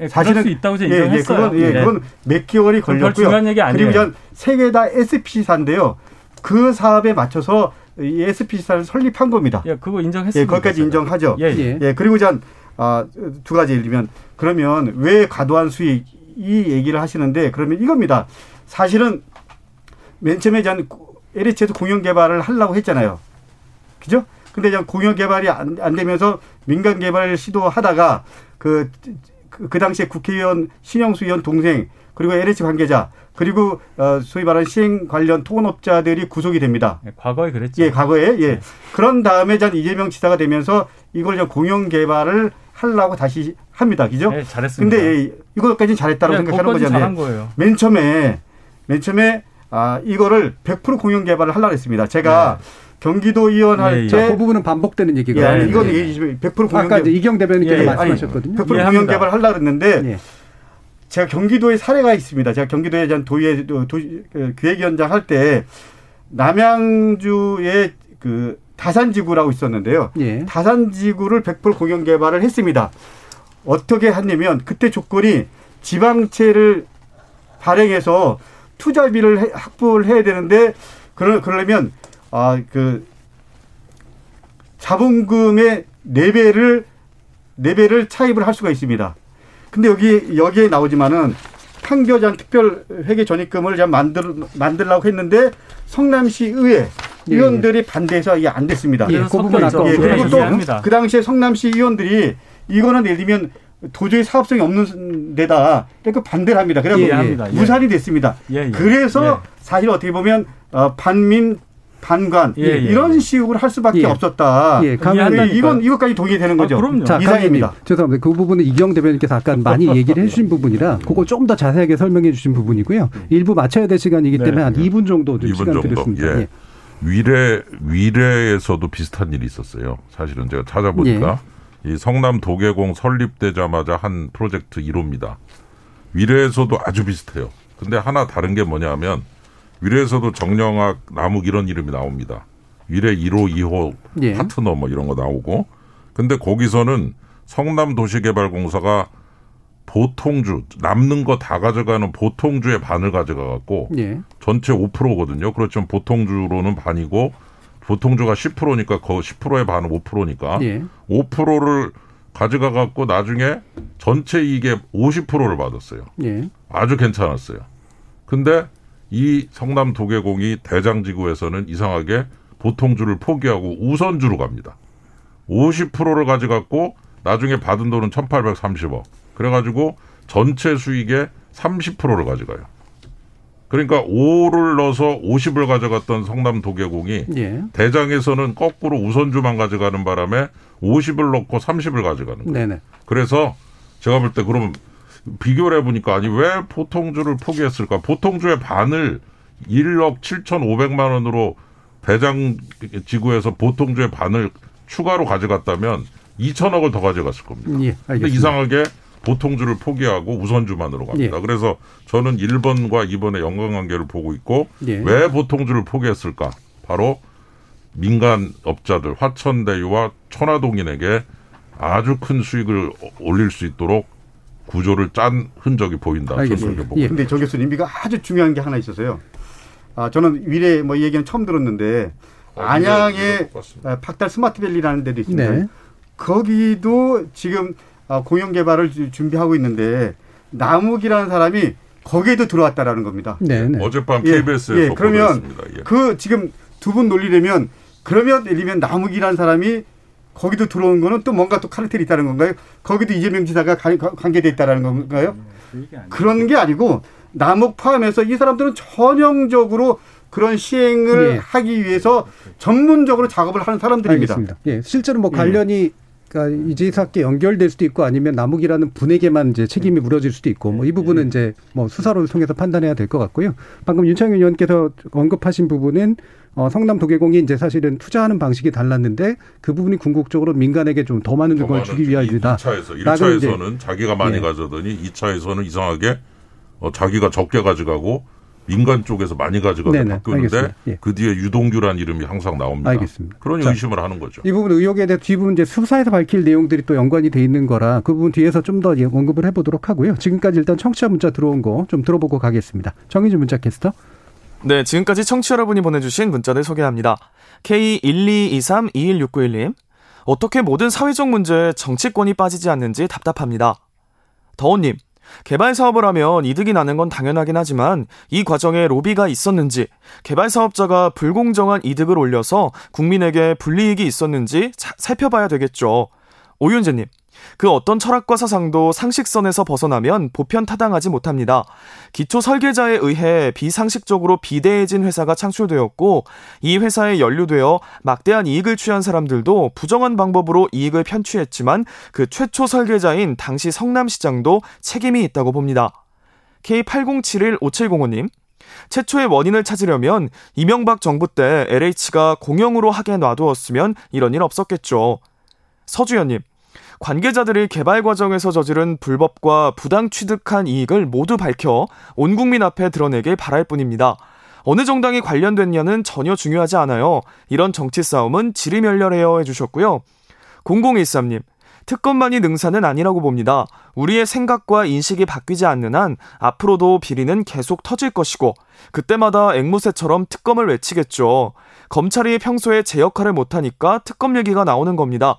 예, 수 있다고 제가 예, 예, 인정했어요. 그건, 예, 그건 몇 개월이 걸렸고요. 중요한 얘기 아니에요. 그리고 전 세계 다 SP사인데요. 그 사업에 맞춰서 이 SP사를 설립한 겁니다. 예, 그거 인정했습니다. 예, 거기까지 제가. 인정하죠. 예, 예. 예, 그리고 전, 아, 두 가지 예를 들면, 그러면 왜 과도한 수익, 이 얘기를 하시는데, 그러면 이겁니다. 사실은 맨 처음에 전 LH에서 공영 개발을 하려고 했잖아요. 그죠? 근데 전 공영 개발이 안, 안 되면서 민간 개발 시도하다가 그, 그, 그 당시에 국회의원 신영수 의원 동생, 그리고 LH 관계자, 그리고 어, 소위 말하는 시행 관련 토건업자들이 구속이 됩니다. 예, 과거에 그랬죠. 예, 과거에 네. 예. 그런 다음에 전 이재명 지사가 되면서 이걸 저 공영 개발을 하려고 다시 합니다. 그죠? 예, 잘했습니다. 근데 예, 이거까지는 잘했다고 예, 생각하는 거잖아요. 잘한 거예요. 맨 처음에 맨 처음에 아, 이거를 100% 공영 개발을 하려고 했습니다. 제가 경기도 의원 예, 할 예. 때그 부분은 반복되는 예, 얘기가 아니, 이건 예. 얘기 좀100% 공영 아까 이제 개발 이경 대변인께서 예, 예. 말씀하셨거든요. 100% 공영 이해합니다. 개발을 하려고 했는데 예. 제가 경기도에 사례가 있습니다. 제가 경기도에 전 도의회 도, 도, 그 기획위원장 할 때 남양주에 그 다산지구라고 있었는데요. 예. 다산지구를 100% 공영 개발을 했습니다. 어떻게 했냐면 그때 조건이 지방채를 발행해서 투자비를 해- 확보를 해야 되는데 그러, 그러려면 아 그 자본금의 네 배를 네 배를 차입을 할 수가 있습니다. 근데 여기 여기에 나오지만은 판교전 특별 회계 전입금을 좀 만들 만들라고 했는데 성남시 의회 예, 의원들이 반대해서 이게 안 됐습니다. 예, 그 부분 아까 예, 예, 그리고 또. 그 당시에 성남시 의원들이 이거는 예를 들면 도저히 사업성이 없는 데다 이렇게 반대를 합니다. 그래서 이해합니다. 예. 무산이 됐습니다. 예, 예. 그래서 사실 어떻게 보면 어, 반민 반관 예, 예, 이런 예. 식으로 할 수밖에 예. 없었다. 예, 강 예, 이해한다니까요. 이건 이것까지 동의되는 거죠. 아, 그럼요. 자, 이상입니다. 죄송합니다. 그 부분은 이경 대변인께서 아까 많이 얘기를 해주신 부분이라 그거 좀더 자세하게 설명해 주신 부분이고요. 일부 맞춰야 될 시간이기 네. 때문에 한 2분 정도 좀 2분 시간 정도. 드렸습니다. 예. 위례 위례에서도 비슷한 일이 있었어요. 사실은 제가 찾아보니까 이 성남 도계공 설립되자마자 한 프로젝트 1호입니다. 위례에서도 아주 비슷해요. 근데 하나 다른 게 뭐냐면 위례에서도 정령학 남욱 이런 이름이 나옵니다. 위례 1호, 2호 예. 파트너 뭐 이런 거 나오고 근데 거기서는 성남 도시개발공사가 보통주 남는 거 다 가져가는 보통주의 반을 가져가 갖고 예. 전체 5%거든요. 그렇지만 보통주로는 반이고 보통주가 10%니까 그 10%의 반은 5%니까 예. 5%를 가져가 갖고 나중에 전체 이익의 50%를 받았어요. 예. 아주 괜찮았어요. 근데 이 성남 도계공이 대장지구에서는 이상하게 보통주를 포기하고 우선주로 갑니다. 50%를 가져갔고 나중에 받은 돈은 1830억. 그래가지고 전체 수익의 30%를 가져가요. 그러니까 5를 넣어서 50을 가져갔던 성남 도계공이 예. 대장에서는 거꾸로 우선주만 가져가는 바람에 50을 넣고 30을 가져가는 거예요. 네네. 그래서 제가 볼 때 그러면 비교를 해보니까 아니 왜 보통주를 포기했을까? 보통주의 반을 1억 7,500만 원으로 대장 지구에서 보통주의 반을 추가로 가져갔다면 2천억을 더 가져갔을 겁니다. 예. 근데 알겠습니다. 이상하게 보통주를 포기하고 우선주만으로 갑니다. 예. 그래서 저는 1번과 2번의 연관관계를 보고 있고 예. 왜 보통주를 포기했을까? 바로 민간 업자들 화천대유와 천화동인에게 아주 큰 수익을 올릴 수 있도록 구조를 짠 흔적이 보인다. 알겠습니다. 보고 예. 정 교수님 이거 아주 중요한 게 하나 있어서요. 아, 저는 위례 뭐이 얘기는 처음 들었는데 어. 아, 박달 스마트밸리라는 데도 있습니다. 네. 거기도 지금 아, 공영 개발을 주- 준비하고 있는데 남욱이라는 사람이 거기에도 들어왔다라는 겁니다. 네, 네. 어젯밤 예, KBS에서 예, 그러면 보도했습니다. 예. 그 지금 두 분 논리라면 그러면 예를 들면 남욱이라는 사람이 거기도 들어온 거는 또 뭔가 또 카르텔이 있다는 건가요? 거기도 이재명 지사가 관- 관계돼 있다라는 건가요? 그런 게 아니고 남욱 포함해서 이 사람들은 전형적으로 그런 시행을 예. 하기 위해서 전문적으로 작업을 하는 사람들입니다. 알겠습니다. 예, 실제로 뭐 예. 관련이 그러니까 이재사께 연결될 수도 있고 아니면 남욱이라는 분에게만 이제 책임이 물어질 수도 있고 뭐 이 부분은 이제 뭐 수사를 통해서 판단해야 될 것 같고요. 방금 윤창현 의원께서 언급하신 부분은 어, 성남 도계공이 이제 사실은 투자하는 방식이 달랐는데 그 부분이 궁극적으로 민간에게 좀 더 많은 돈을 주기 위함이다. 2차에서 라고 이제 1차에서는 자기가 많이 예. 가져더니 2차에서는 이상하게 어, 자기가 적게 가져가고 민간 쪽에서 많이 가져가게 네네, 바꾸는데. 예. 그 뒤에 유동규란 이름이 항상 나옵니다. 알겠습니다. 그런 자, 의심을 하는 거죠. 이 부분 의혹에 대해 뒷부분 이제 수사에서 밝힐 내용들이 또 연관이 돼 있는 거라 그 부분 뒤에서 좀 더 언급을 해보도록 하고요. 지금까지 일단 청취자 문자 들어온 거 좀 들어보고 가겠습니다. 정희준 문자 캐스터. 네, 지금까지 청취자 여러분이 보내주신 문자들 소개합니다. K1223216911님. 어떻게 모든 사회적 문제에 정치권이 빠지지 않는지 답답합니다. 더원님. 개발 사업을 하면 이득이 나는 건 당연하긴 하지만 이 과정에 로비가 있었는지, 개발 사업자가 불공정한 이득을 올려서 국민에게 불이익이 있었는지 자- 살펴봐야 되겠죠. 오윤재님. 그 어떤 철학과 사상도 상식선에서 벗어나면 보편 타당하지 못합니다. 기초 설계자에 의해 비상식적으로 비대해진 회사가 창출되었고 이 회사에 연루되어 막대한 이익을 취한 사람들도 부정한 방법으로 이익을 편취했지만 그 최초 설계자인 당시 성남시장도 책임이 있다고 봅니다. K80715705님 최초의 원인을 찾으려면 이명박 정부 때 LH가 공영으로 하게 놔두었으면 이런 일 없었겠죠. 서주연님 관계자들이 개발 과정에서 저지른 불법과 부당 취득한 이익을 모두 밝혀 온 국민 앞에 드러내길 바랄 뿐입니다. 어느 정당이 관련됐냐는 전혀 중요하지 않아요. 이런 정치 싸움은 지리멸렬해요 해주셨고요. 0013님, 특검만이 능사는 아니라고 봅니다. 우리의 생각과 인식이 바뀌지 않는 한 앞으로도 비리는 계속 터질 것이고 그때마다 앵무새처럼 특검을 외치겠죠. 검찰이 평소에 제 역할을 못하니까 특검 얘기가 나오는 겁니다.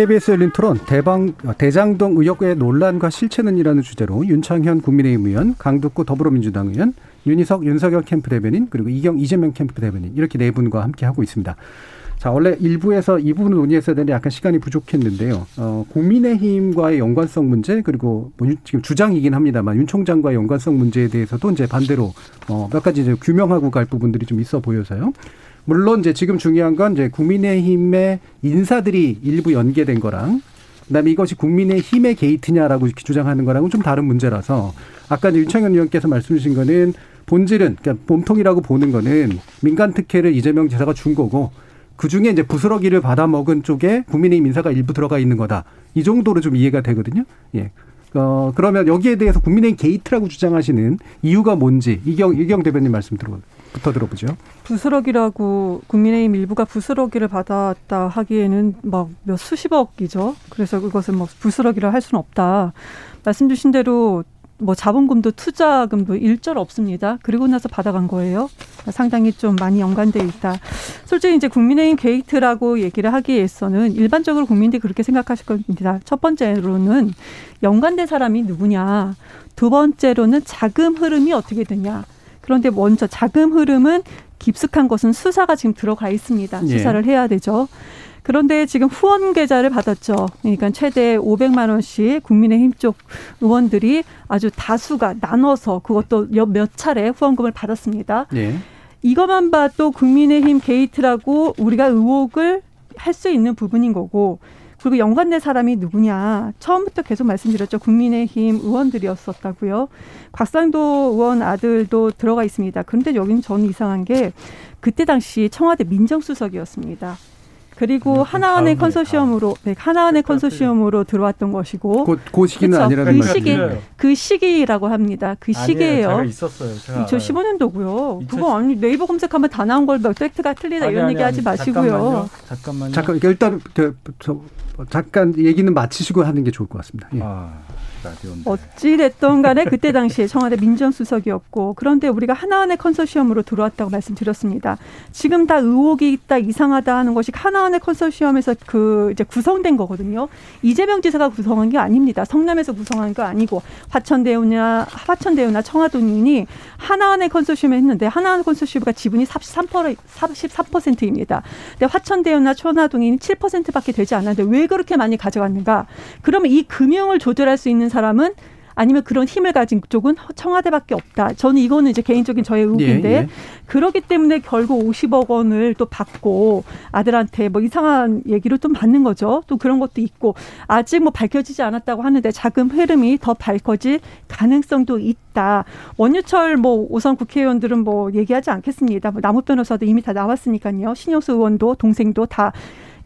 KBS 열린 토론 대방 대장동 의혹의 논란과 실체는이라는 주제로 윤창현 국민의힘 의원, 강두구 더불어민주당 의원, 윤희석 윤석열 캠프 대변인 그리고 이경 이재명 캠프 대변인 이렇게 네 분과 함께 하고 있습니다. 자 원래 일부에서 이 부분을 논의했어야 되는데 약간 시간이 부족했는데요. 어, 국민의힘과의 연관성 문제 그리고 뭐 지금 주장이긴 합니다만 윤 총장과의 연관성 문제에 대해서도 이제 반대로 어, 몇 가지 이제 규명하고 갈 부분들이 좀 있어 보여서요. 물론 이제 지금 중요한 건 이제 국민의힘의 인사들이 일부 연계된 거랑 그다음에 이것이 국민의힘의 게이트냐라고 주장하는 거랑은 좀 다른 문제라서 아까 윤창현 의원께서 말씀 주신 거는 본질은 그러니까 몸통이라고 보는 거는 민간 특혜를 이재명 지사가 준 거고 그 중에 이제 부스러기를 받아 먹은 쪽에 국민의힘 인사가 일부 들어가 있는 거다. 이 정도로 좀 이해가 되거든요. 예. 어, 그러면 여기에 대해서 국민의힘 게이트라고 주장하시는 이유가 뭔지 이경, 이경 대변인 말씀 들어, 부터 들어보죠. 부스러기라고 국민의힘 일부가 부스러기를 받았다 하기에는 막 몇 수십억이죠. 그래서 그것을 뭐 부스러기를 할 수는 없다. 말씀 주신 대로 뭐 자본금도 투자금도 일절 없습니다. 그리고 나서 받아간 거예요. 상당히 좀 많이 연관돼 있다. 솔직히 이제 국민의힘 게이트라고 얘기를 하기에서는 일반적으로 국민들이 그렇게 생각하실 겁니다. 첫 번째로는 연관된 사람이 누구냐. 두 번째로는 자금 흐름이 어떻게 되냐. 그런데 먼저 자금 흐름은 깊숙한 것은 수사가 지금 들어가 있습니다. 예. 수사를 해야 되죠. 그런데 지금 후원 계좌를 받았죠. 그러니까 최대 500만 원씩 국민의힘 쪽 의원들이 아주 다수가 나눠서 그것도 몇- 몇 차례 후원금을 받았습니다. 예. 이것만 봐도 국민의힘 게이트라고 우리가 의혹을 할 수 있는 부분인 거고 그리고 연관된 사람이 누구냐. 처음부터 계속 말씀드렸죠. 국민의힘 의원들이었었다고요. 곽상도 의원 아들도 들어가 있습니다. 그런데 여기는 저는 이상한 게 그때 당시 청와대 민정수석이었습니다 그리고 하나은행 다음에, 컨소시엄으로 네, 하나은행 컨소시엄으로 들어왔던 것이고 그, 그 시기는 그쵸. 아니라는 그. 시기 틀려요. 그 시기라고 합니다 그 아니에요. 시기예요 제가 있었어요. 제가 저 알아요. 15년도고요. 2000 그거 아니 네이버 검색하면 다 나온 걸뭐 팩트가 틀리다 아니, 이런 아니, 얘기 하지 아니, 마시고요. 잠깐만요. 잠깐만요. 잠깐 일단 그, 저, 잠깐 얘기는 마치시고 하는 게 좋을 것 같습니다. 예. 아, 라디오인데. 어찌됐든 간에 그때 당시에 청와대 민정수석이었고 그런데 우리가 하나은행 컨소시엄으로 들어왔다고 말씀드렸습니다. 지금 다 의혹이 있다 이상하다 하는 것이 하나은행 컨소시엄에서 그 이제 구성된 거거든요. 이재명 지사가 구성한 게 아닙니다. 성남에서 구성한 거 아니고 화천대유나 화천대유나 청와도민이 하나은행 컨소시엄에 했는데 하나은행 컨소시엄가 지분이 33% 33%입니다. 근데 화천대유나 천화동이 7%밖에 되지 않았는데 왜 그렇게 많이 가져갔는가? 그러면 이 금융을 조절할 수 있는 사람은 아니면 그런 힘을 가진 쪽은 청와대밖에 없다. 저는 이거는 이제 개인적인 저의 의혹인데 예, 예. 그렇기 때문에 결국 50억 원을 또 받고 아들한테 뭐 이상한 얘기를 좀 받는 거죠. 또 그런 것도 있고 아직 뭐 밝혀지지 않았다고 하는데 자금 흐름이 더 밝혀질 가능성도 있다. 원유철 뭐 오선 국회의원들은 뭐 얘기하지 않겠습니다. 뭐 남욱 변호사도 이미 다 나왔으니까요. 신영수 의원도 동생도 다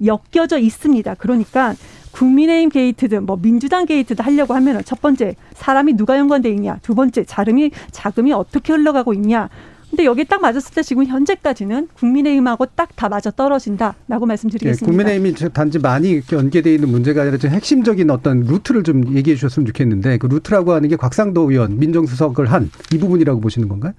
엮여져 있습니다. 그러니까 국민의힘 게이트든 뭐 민주당 게이트든 하려고 하면 첫 번째 사람이 누가 연관돼 있냐, 두 번째 자금이 자금이 어떻게 흘러가고 있냐. 근데 여기 딱 맞았을 때 지금 현재까지는 국민의힘하고 딱 다 맞아 떨어진다라고 예, 말씀드리겠습니다. 국민의힘이 저 단지 많이 연계되어 있는 문제가 아니라 좀 핵심적인 어떤 루트를 좀 얘기해 주셨으면 좋겠는데 그 루트라고 하는 게 곽상도 의원 민정수석을 한 이 부분이라고 보시는 건가요?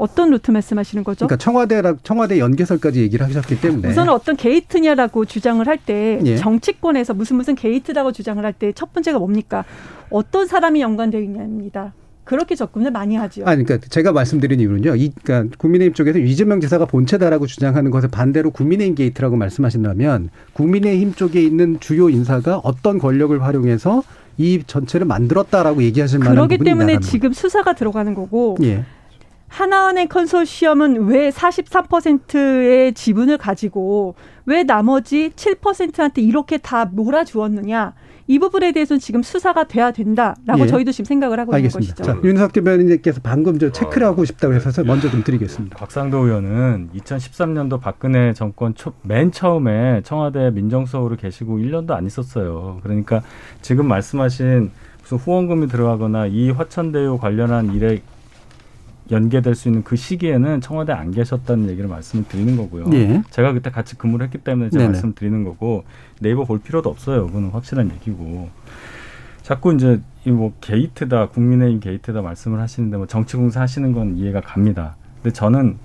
어떤 루트 말씀하시는 거죠? 그러니까 청와대라 청와대 연계설까지 얘기를 하셨기 때문에 우선은 어떤 게이트냐라고 주장을 할때 예. 정치권에서 무슨 무슨 게이트라고 주장을 할 때 첫 번째가 뭡니까? 어떤 사람이 연관되어 있냐입니다. 그렇게 접근을 많이 하죠. 아니, 그러니까 제가 말씀드린 이유는요. 이, 그러니까 국민의힘 쪽에서 이재명 지사가 본체다라고 주장하는 것에 반대로 국민의힘 게이트라고 말씀하신다면 국민의힘 쪽에 있는 주요 인사가 어떤 권력을 활용해서 이 전체를 만들었다라고 얘기하실 만한 그렇기 때문에 지금 수사가 들어가는 거고. 예. 하나은행 컨소시엄은 왜 43%의 지분을 가지고 왜 나머지 7%한테 이렇게 다 몰아주었느냐 이 부분에 대해서는 지금 수사가 돼야 된다라고 예. 저희도 지금 생각을 하고 알겠습니다. 있는 것이죠. 자, 윤석 대변인께서 방금 저 체크를 하고 싶다고 해서 먼저 좀 드리겠습니다. 곽상도 의원은 2013년도 박근혜 정권 초, 맨 처음에 청와대 민정수석으로 계시고 1년도 안 있었어요. 그러니까 지금 말씀하신 무슨 후원금이 들어가거나 이 화천대유 관련한 일에 연계될 수 있는 그 시기에는 청와대 안 계셨다는 얘기를 말씀을 드리는 거고요. 예. 제가 그때 같이 근무를 했기 때문에 제가 네네. 말씀 드리는 거고 네이버 볼 필요도 없어요. 그거는 확실한 얘기고. 자꾸 이제 이 뭐 게이트다 국민의힘 게이트다 말씀을 하시는데 뭐 정치 공사 하시는 건 이해가 갑니다. 근데 저는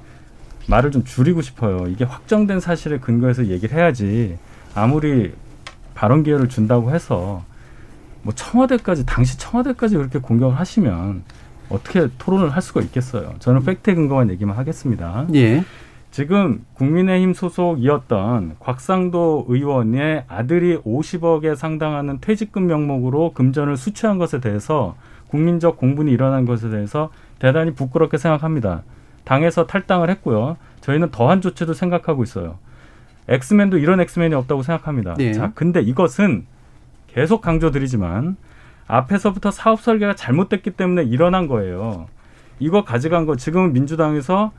말을 좀 줄이고 싶어요. 이게 확정된 사실에 근거해서 얘기를 해야지 아무리 발언 기회를 준다고 해서 뭐 청와대까지 당시 청와대까지 그렇게 공격을 하시면 어떻게 토론을 할 수가 있겠어요. 저는 팩트에 근거한 얘기만 하겠습니다. 예. 지금 국민의힘 소속이었던 곽상도 의원의 아들이 50억에 상당하는 퇴직금 명목으로 금전을 수취한 것에 대해서 국민적 공분이 일어난 것에 대해서 대단히 부끄럽게 생각합니다. 당에서 탈당을 했고요. 저희는 더한 조치도 생각하고 있어요. 엑스맨도 이런 엑스맨이 없다고 생각합니다. 네. 자, 근데 이것은 계속 강조드리지만 앞에서부터 사업 설계가 잘못됐기 때문에 일어난 거예요. 이거 가져간 거 지금은 민주당에서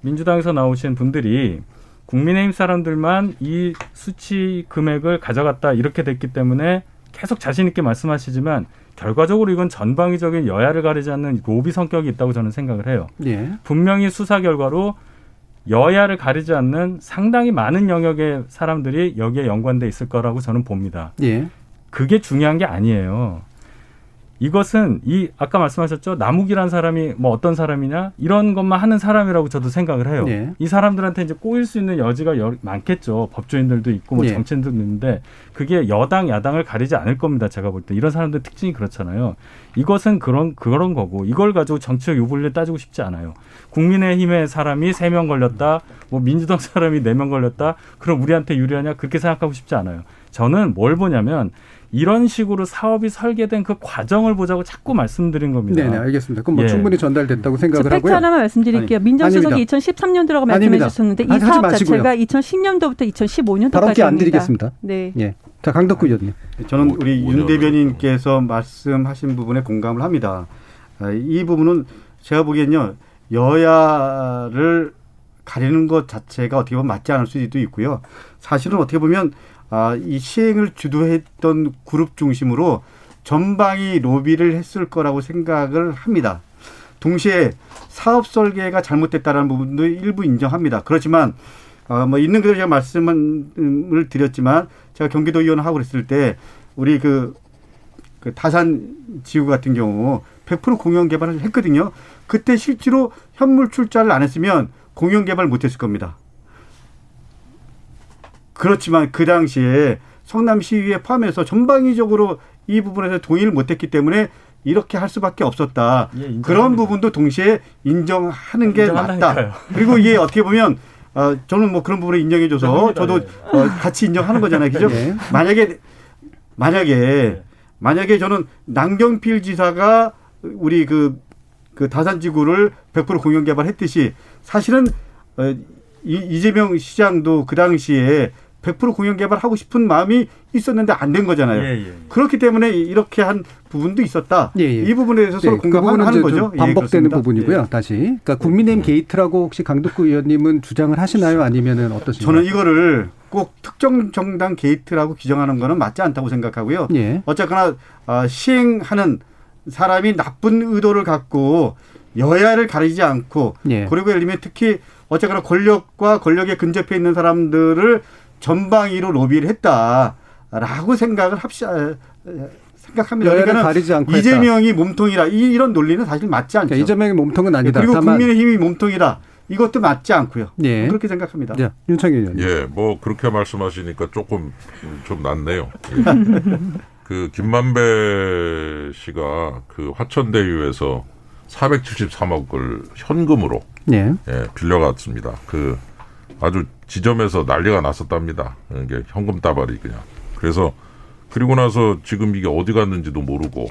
민주당에서 나오신 분들이 국민의힘 사람들만 이 수치 금액을 가져갔다 이렇게 됐기 때문에 계속 자신 있게 말씀하시지만 결과적으로 이건 전방위적인 여야를 가리지 않는 로비 성격이 있다고 저는 생각을 해요. 예. 분명히 수사 결과로 여야를 가리지 않는 상당히 많은 영역의 사람들이 여기에 연관돼 있을 거라고 저는 봅니다. 예. 그게 중요한 게 아니에요. 이것은 이 아까 말씀하셨죠 남욱이란 사람이 뭐 어떤 사람이냐 이런 것만 하는 사람이라고 저도 생각을 해요. 예. 이 사람들한테 이제 꼬일 수 있는 여지가 여- 많겠죠. 법조인들도 있고 뭐 예. 정치인들도 있는데 그게 여당 야당을 가리지 않을 겁니다. 제가 볼 때 이런 사람들 특징이 그렇잖아요. 이것은 그런 그런 거고 이걸 가지고 정치적 유불리를 따지고 싶지 않아요. 국민의힘의 사람이 세 명 걸렸다, 뭐 민주당 사람이 네 명 걸렸다. 그럼 우리한테 유리하냐 그렇게 생각하고 싶지 않아요. 저는 뭘 보냐면 이런 식으로 사업이 설계된 그 과정을 보자고 자꾸 말씀드린 겁니다. 네, 네, 알겠습니다. 그럼 뭐 예. 충분히 전달됐다고 저 생각을 팩트 하고요. 하나만 말씀드릴게요. 아니, 민정수석이 아닙니다. 2013년도라고 말씀해 아닙니다. 주셨는데 이 사업 마시고요. 자체가 2010년도부터 2015년도까지 발언기 안 드리겠습니다. 네. 예. 자, 강덕구 의원님. 저는 오- 우리 윤 대변인께서 말씀하신 부분에 공감을 합니다. 아, 이 부분은 제가 보기엔요 여야를 가리는 것 자체가 어떻게 보면 맞지 않을 수도 있고요. 사실은 어떻게 보면 아, 이 시행을 주도했던 그룹 중심으로 전방위 로비를 했을 거라고 생각을 합니다. 동시에 사업 설계가 잘못됐다는 부분도 일부 인정합니다. 그렇지만 어, 뭐 있는 그대로 제가 말씀을 드렸지만 제가 경기도 의원하고 그랬을 때 우리 그, 그 다산 지구 같은 경우 100% 공영 개발을 했거든요. 그때 실제로 현물 출자를 안 했으면 공영 개발 못 했을 겁니다. 그렇지만 그 당시에 성남시의회 포함해서 전방위적으로 이 부분에서 동의를 못했기 때문에 이렇게 할 수밖에 없었다. 예. 그런 부분도 동시에 인정하는 게 맞다. 그리고 이게 어떻게 보면 어, 저는 뭐 그런 부분을 인정해줘서. 저도 예. 어, 같이 인정하는 거잖아요, 그죠? 예. 만약에 만약에 네. 만약에 저는 남경필 지사가 우리 그, 그 다산지구를 100% 공영 개발했듯이 사실은 어, 이, 이재명 시장도 그 당시에 100% 공영 개발하고 싶은 마음이 있었는데 안 된 거잖아요. 예, 예. 그렇기 때문에 이렇게 한 부분도 있었다. 예, 예. 이 부분에 대해서 서로 네, 그 부분은 공감하는 이제 거죠. 좀 예, 반복되는. 부분이고요. 예. 다시. 그러니까 국민의힘 게이트라고 혹시 강덕구 의원님은 주장을 하시나요? 아니면은 어떠신가요? 저는 이거를 꼭 특정 정당 게이트라고 규정하는 거는 맞지 않다고 생각하고요. 예. 어쨌거나 어, 시행하는 사람이 나쁜 의도를 갖고 여야를 가리지 않고 예. 그리고 예를 들면 특히 어쨌거나 권력과 권력에 근접해 있는 사람들을 전방위로 로비를 했다라고 생각을 합시 아, 생각합니다. 여야를 그러니까는 가리지 않고 이재명이 몸통이라 이, 이런 논리는 사실 맞지 않죠. 그러니까 이재명의 몸통은 아니다. 그리고 다만 국민의힘이 몸통이라 이것도 맞지 않고요. 예. 그렇게 생각합니다. 자, 윤창희 의원님. 예, 뭐 그렇게 말씀하시니까 조금 좀 낫네요. 예. 그 김만배 씨가 그 화천대유에서 473억을 현금으로 예. 예, 빌려갔습니다. 그 아주 지점에서 난리가 났었답니다. 이게 현금 따발이 그냥. 그래서 그리고 나서 지금 이게 어디 갔는지도 모르고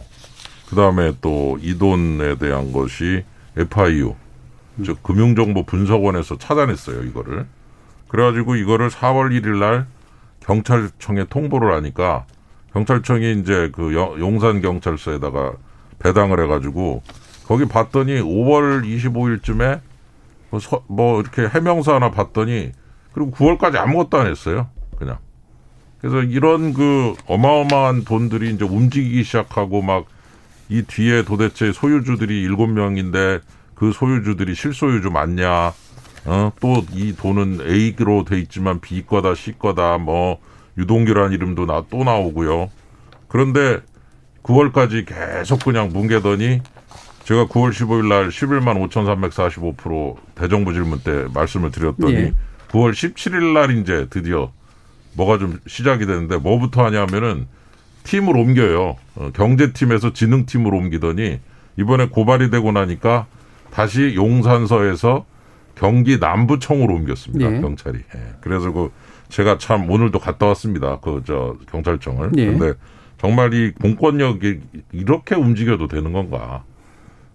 그 다음에 또 이 돈에 대한 것이 FIU 즉 금융정보 분석원에서 찾아냈어요 이거를. 그래가지고 이거를 4월 1일 날 경찰청에 통보를 하니까 경찰청이 이제 그 여- 용산 경찰서에다가 배당을 해가지고 거기 봤더니 5월 25일쯤에 뭐, 서- 뭐 이렇게 해명서 하나 봤더니 그리고 9월까지 아무것도 안 했어요. 그냥. 그래서 이런 그 어마어마한 돈들이 이제 움직이기 시작하고 막 이 뒤에 도대체 소유주들이 일곱 명인데 그 소유주들이 실소유주 맞냐? 어, 또 이 돈은 A로 돼 있지만 B 거다, C 거다, 뭐 유동규라는 이름도 나 또 나오고요. 그런데 9월까지 계속 그냥 뭉개더니 제가 9월 15일 날 11만 5,345% 대정부 질문 때 말씀을 드렸더니 예. 9월 17일 날 이제 드디어 뭐가 좀 시작이 되는데 뭐부터 하냐면은 팀을 옮겨요. 어, 경제팀에서 지능팀으로 옮기더니 이번에 고발이 되고 나니까 다시 용산서에서 경기 남부청으로 옮겼습니다. 예. 경찰이. 예. 그래서 그 제가 참 오늘도 갔다 왔습니다. 그 저 경찰청을. 예. 근데 정말 이 공권력이 이렇게 움직여도 되는 건가?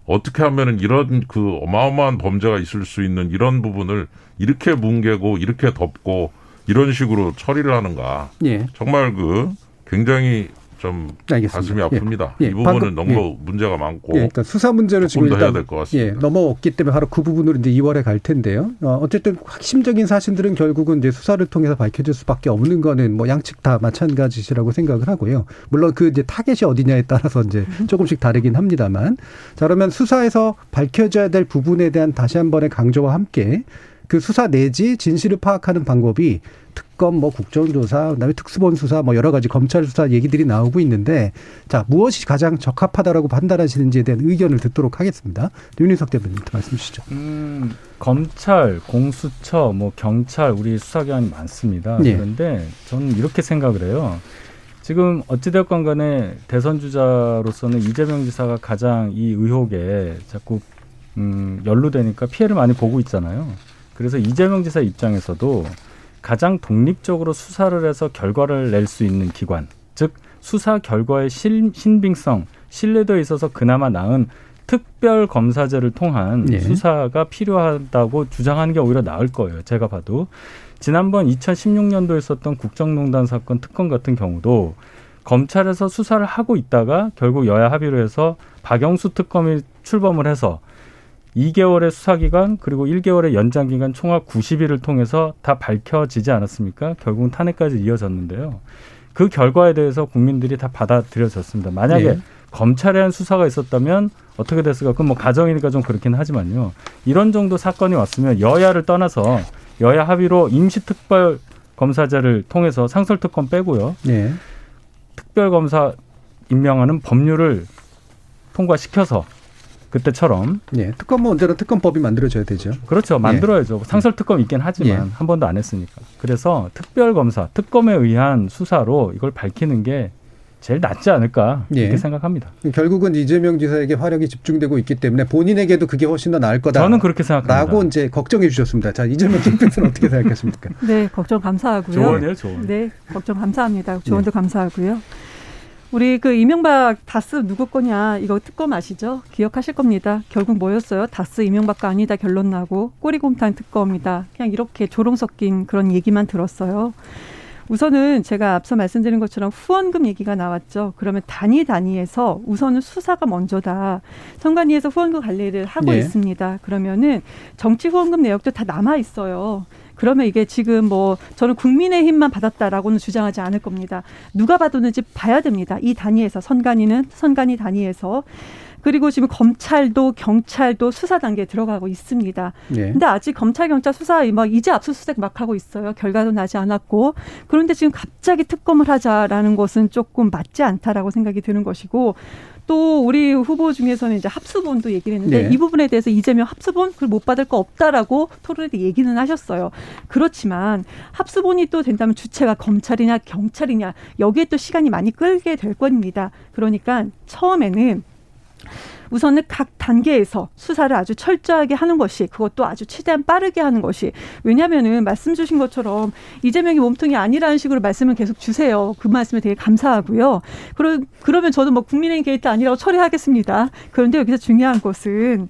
어떻게 하면은 이런 그 어마어마한 범죄가 있을 수 있는 이런 부분을 이렇게 뭉개고 이렇게 덮고 이런 식으로 처리를 하는가? 예. 정말 그 굉장히 좀 알겠습니다. 가슴이 예. 아픕니다. 예, 이 부분은 방금- 너무 문제가 많고 예, 그러니까 수사 문제를 지금 조금 더 해야 일단 될것 같습니다. 예, 넘어왔기 때문에 바로 그 부분으로 이제 2월에 갈 텐데요. 어, 어쨌든 핵심적인 사실들은 결국은 이제 수사를 통해서 밝혀질 수밖에 없는 거는 뭐 양측 다 마찬가지시라고 생각을 하고요. 물론 그 이제 타겟이 어디냐에 따라서 이제 조금씩 다르긴 합니다만. 자, 그러면 수사에서 밝혀져야 될 부분에 대한 다시 한 번의 강조와 함께 그 수사 내지 진실을 파악하는 방법이 특검, 뭐 국정조사, 그다음에 특수본 수사, 뭐 여러 가지 검찰 수사 얘기들이 나오고 있는데 자 무엇이 가장 적합하다라고 판단하시는지에 대한 의견을 듣도록 하겠습니다. 윤희석 대변인부터 말씀 주시죠. 음, 검찰, 공수처, 뭐 경찰 우리 수사기관이 많습니다. 예. 그런데 저는 이렇게 생각을 해요. 지금 어찌됐건 간에 대선 주자로서는 이재명 지사가 가장 이 의혹에 자꾸 음, 연루되니까 피해를 많이 보고 있잖아요. 그래서 이재명 지사 입장에서도 가장 독립적으로 수사를 해서 결과를 낼 수 있는 기관, 즉 수사 결과의 신, 신빙성, 신뢰도에 있어서 그나마 나은 특별 검사제를 통한 예. 수사가 필요하다고 주장하는 게 오히려 나을 거예요. 제가 봐도 지난번 2016년도에 있었던 국정농단 사건 특검 같은 경우도 검찰에서 수사를 하고 있다가 결국 여야 합의로 해서 박영수 특검이 출범을 해서 2개월의 수사기간 그리고 1개월의 연장기간 총합 90일을 통해서 다 밝혀지지 않았습니까? 결국은 탄핵까지 이어졌는데요. 그 결과에 대해서 국민들이 다 받아들여졌습니다. 만약에 예. 검찰에 한 수사가 있었다면 어떻게 됐을까? 그건 뭐 가정이니까 좀 그렇긴 하지만요. 이런 정도 사건이 왔으면 여야를 떠나서 여야 합의로 임시특별 검사제를 통해서 상설특검 빼고요. 예. 특별검사 임명하는 법률을 통과시켜서 그때처럼 예. 특검은 언제나 특검법이 만들어져야 되죠. 그렇죠 만들어야죠 상설 특검 있긴 하지만 예. 한 번도 안 했으니까 그래서 특별 검사 특검에 의한 수사로 이걸 밝히는 게 제일 낫지 않을까 이렇게 예. 생각합니다. 결국은 이재명 지사에게 화력이 집중되고 있기 때문에 본인에게도 그게 훨씬 더 나을 거다. 저는 그렇게 생각합니다. 라고 이제 걱정해 주셨습니다. 자, 이재명 캠프는 어떻게 생각하십니까? 네, 걱정 감사하고요. 조언이에요, 조언. 네, 걱정 감사합니다. 조언도 감사하고요. 우리 그 이명박 다스 누구 거냐 이거 특검 아시죠? 기억하실 겁니다. 결국 뭐였어요? 다스 이명박가 아니다 결론 나고 꼬리곰탕 특검이다. 그냥 이렇게 조롱 섞인 그런 얘기만 들었어요. 우선은 제가 앞서 말씀드린 것처럼 후원금 얘기가 나왔죠. 그러면 단위 단위에서 우선은 수사가 먼저다. 선관위에서 후원금 관리를 하고 네. 있습니다. 그러면은 정치 후원금 내역도 다 남아 있어요. 그러면 이게 지금 뭐 저는 국민의힘만 받았다라고는 주장하지 않을 겁니다. 누가 받았는지 봐야 됩니다. 이 단위에서 선관위는 선관위 단위에서 그리고 지금 검찰도 경찰도 수사 단계에 들어가고 있습니다. 예. 근데 아직 검찰 경찰 수사 막 이제 압수수색 막 하고 있어요. 결과도 나지 않았고 그런데 지금 갑자기 특검을 하자라는 것은 조금 맞지 않다라고 생각이 드는 것이고 또 우리 후보 중에서는 이제 합수본도 얘기를 했는데 네. 이 부분에 대해서 이재명 합수본 그걸 못 받을 거 없다라고 토론에 때 얘기는 하셨어요. 그렇지만 합수본이 또 된다면 주체가 검찰이냐 경찰이냐 여기에 또 시간이 많이 끌게 될 겁니다. 그러니까 처음에는 우선은 각 단계에서 수사를 아주 철저하게 하는 것이 그것도 아주 최대한 빠르게 하는 것이 왜냐하면은 말씀 주신 것처럼 이재명이 몸통이 아니라는 식으로 말씀을 계속 주세요. 그 말씀에 되게 감사하고요. 그러, 그러면 저도 뭐 국민의힘 게이트 아니라고 처리하겠습니다. 그런데 여기서 중요한 것은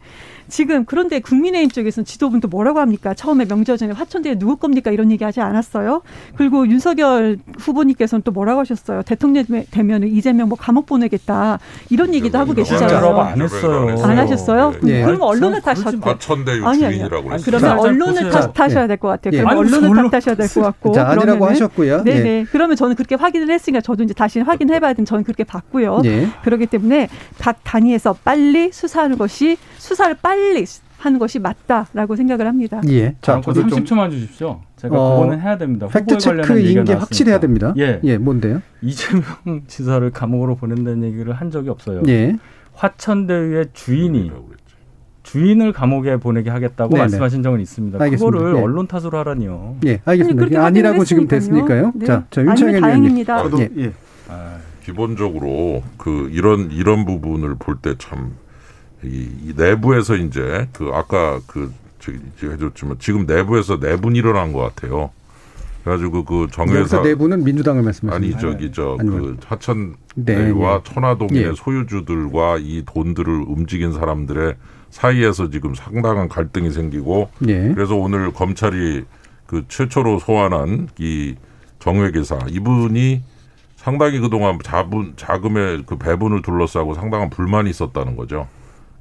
지금 그런데 국민의힘 쪽에서는 지도부는 또 뭐라고 합니까? 처음에 명절 전에 화천대에 누구 겁니까? 이런 얘기 하지 않았어요. 그리고 윤석열 후보님께서는 또 뭐라고 하셨어요? 대통령 되면 이재명 뭐 감옥 보내겠다 이런 얘기도 하고 계시잖아요. 안 했어요. 안 하셨어요? 예. 그럼 언론을 그러지 탓하 마. 천대유 아니, 아니. 주인이라고 아니, 했어요. 그러면 자, 언론을. 탓, 탓하셔야 예. 될것 같아요. 예. 무슨 언론을 언론- 탓하셔야 될 것 같고. 자, 아니라고 그러면은- 하셨고요. 네네. 예. 그러면 저는 그렇게 확인을 했으니까 저도 이제 다시 확인해봐야 되면 저는 그렇게 봤고요. 예. 그렇기 때문에 각 단위에서 빨리 수사하는 것이 수사를 빨리 하는 것이 맞다라고 생각을 합니다. 예. 자, 자, 저도 좀 30초만 주십시오. 제가 어, 그거는 해야 됩니다. 팩트 체크인 게. 확실해야 됩니다. 예. 예, 뭔데요? 이재명 지사를 감옥으로 보낸다는 얘기를 한 적이 없어요. 예. 화천대유의 주인이 주인을 감옥에 보내게 하겠다고 네네. 말씀하신 적은 있습니다. 알겠습니다. 그거를 예. 언론 탓으로 하라니요. 예, 아니, 알겠습니다. 예, 아니 라고 확인을 지금 했으니까요. 됐으니까요. 네. 자, 자, 윤창현 의원님. 저도 예. 예. 아, 기본적으로 그 이런 이런 부분을 볼 때참 이, 이 내부에서 이제 그 아까 그 저기 해줬지만 지금 내부에서 내분 일어난 것 같아요. 그래가지고 그 정회사 내부는 민주당을 말씀하시는 아니? 저기 저 아니면- 그 하천 네, 대유와 네. 천화동의 예. 소유주들과 이 돈들을 움직인 사람들의 사이에서 지금 상당한 갈등이 생기고 예. 그래서 오늘 검찰이 그 최초로 소환한 이 정회계사 이분이 상당히 그동안 자분 자금의 그 배분을 둘러싸고 상당한 불만이 있었다는 거죠.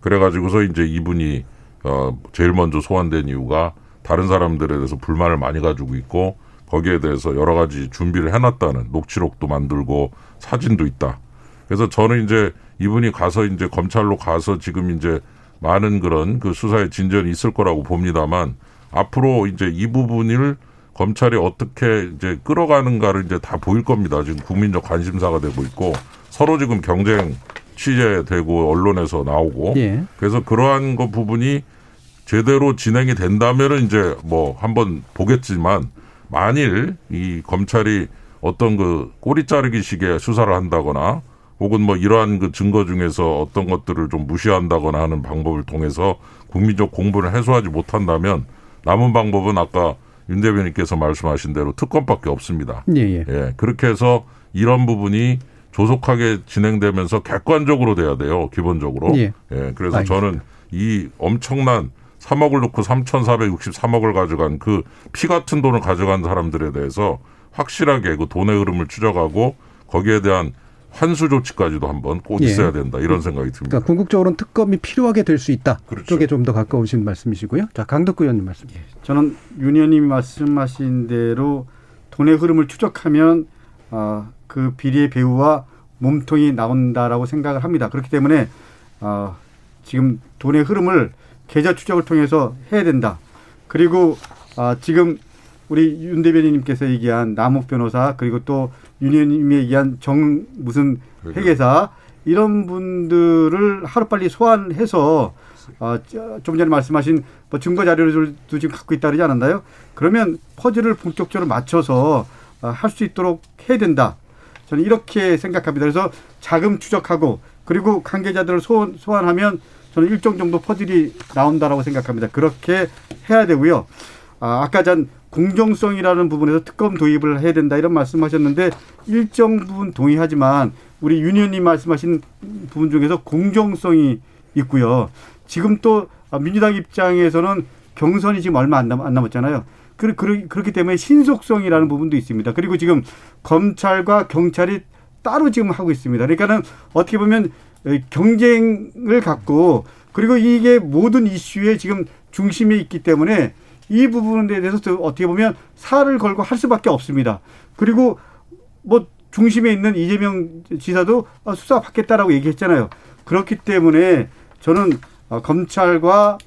그래가지고서 이제 이분이 어 제일 먼저 소환된 이유가 다른 사람들에 대해서 불만을 많이 가지고 있고 거기에 대해서 여러 가지 준비를 해놨다는 녹취록도 만들고 사진도 있다. 그래서 저는 이제 이분이 가서 이제 검찰로 가서 지금 이제 많은 그런 그 수사의 진전이 있을 거라고 봅니다만 앞으로 이제 이 부분을 검찰이 어떻게 이제 끌어가는가를 이제 다 보일 겁니다. 지금 국민적 관심사가 되고 있고 서로 지금 경쟁 취재되고 언론에서 나오고 예. 그래서 그러한 거 부분이 제대로 진행이 된다면은 이제 뭐 한번 보겠지만 만일 이 검찰이 어떤 그 꼬리 자르기식의 수사를 한다거나 혹은 뭐 이러한 그 증거 중에서 어떤 것들을 좀 무시한다거나 하는 방법을 통해서 국민적 공분을 해소하지 못한다면 남은 방법은 아까 윤 대변인께서 말씀하신 대로 특검밖에 없습니다. 예, 예. 예, 그렇게 해서 이런 부분이 조속하게 진행되면서 객관적으로 돼야 돼요, 기본적으로. 예. 그래서 알겠습니다. 저는 이 엄청난 3억을 놓고 3,463억을 가져간 그 피 같은 돈을 가져간 사람들에 대해서 확실하게 그 돈의 흐름을 추적하고 거기에 대한 환수 조치까지도 한번 꼭 예. 있어야 된다 이런 생각이 듭니다. 그러니까 궁극적으로는 특검이 필요하게 될 수 있다. 그렇죠. 쪽에 좀 더 가까우신 말씀이시고요. 자, 강덕구 의원님 말씀. 저는 윤 의원님이 말씀하신 대로 돈의 흐름을 추적하면 어, 그 비리의 배후와 몸통이 나온다라고 생각을 합니다. 그렇기 때문에 어, 지금 돈의 흐름을 계좌 추적을 통해서 해야 된다. 그리고 아, 지금 우리 윤 대변인님께서 얘기한 남욱 변호사 그리고 또 윤 의원님이 얘기한 정 무슨 회계사 이런 분들을 하루빨리 소환해서 아, 저- 좀 전에 말씀하신 뭐 증거 자료들도 지금 갖고 있다 그러지 않았나요? 그러면 퍼즐을 본격적으로 맞춰서 아, 할수 있도록 해야 된다. 저는 이렇게 생각합니다. 그래서 자금 추적하고 그리고 관계자들을 소환, 소환하면 저는 일정 정도 퍼즐이 나온다라고 생각합니다. 그렇게 해야 되고요. 아, 아까 전 공정성이라는 부분에서 특검 도입을 해야 된다 이런 말씀하셨는데 일정 부분 동의하지만 우리 윤 의원님 말씀하신 부분 중에서 공정성이 있고요. 지금 또 민주당 입장에서는 경선이 지금 얼마 안, 남았잖아요. 그, 그, 그렇기 때문에 신속성이라는 부분도 있습니다. 그리고 지금 검찰과 경찰이 따로 지금 하고 있습니다. 그러니까는 어떻게 보면 경쟁을 갖고 그리고 이게 모든 이슈에 지금 중심에 있기 때문에 이 부분에 대해서 또 어떻게 보면 살을 걸고 할 수밖에 없습니다. 그리고 뭐 중심에 있는 이재명 지사도 어, 수사 받겠다라고 얘기했잖아요. 그렇기 때문에 저는 어, 검찰과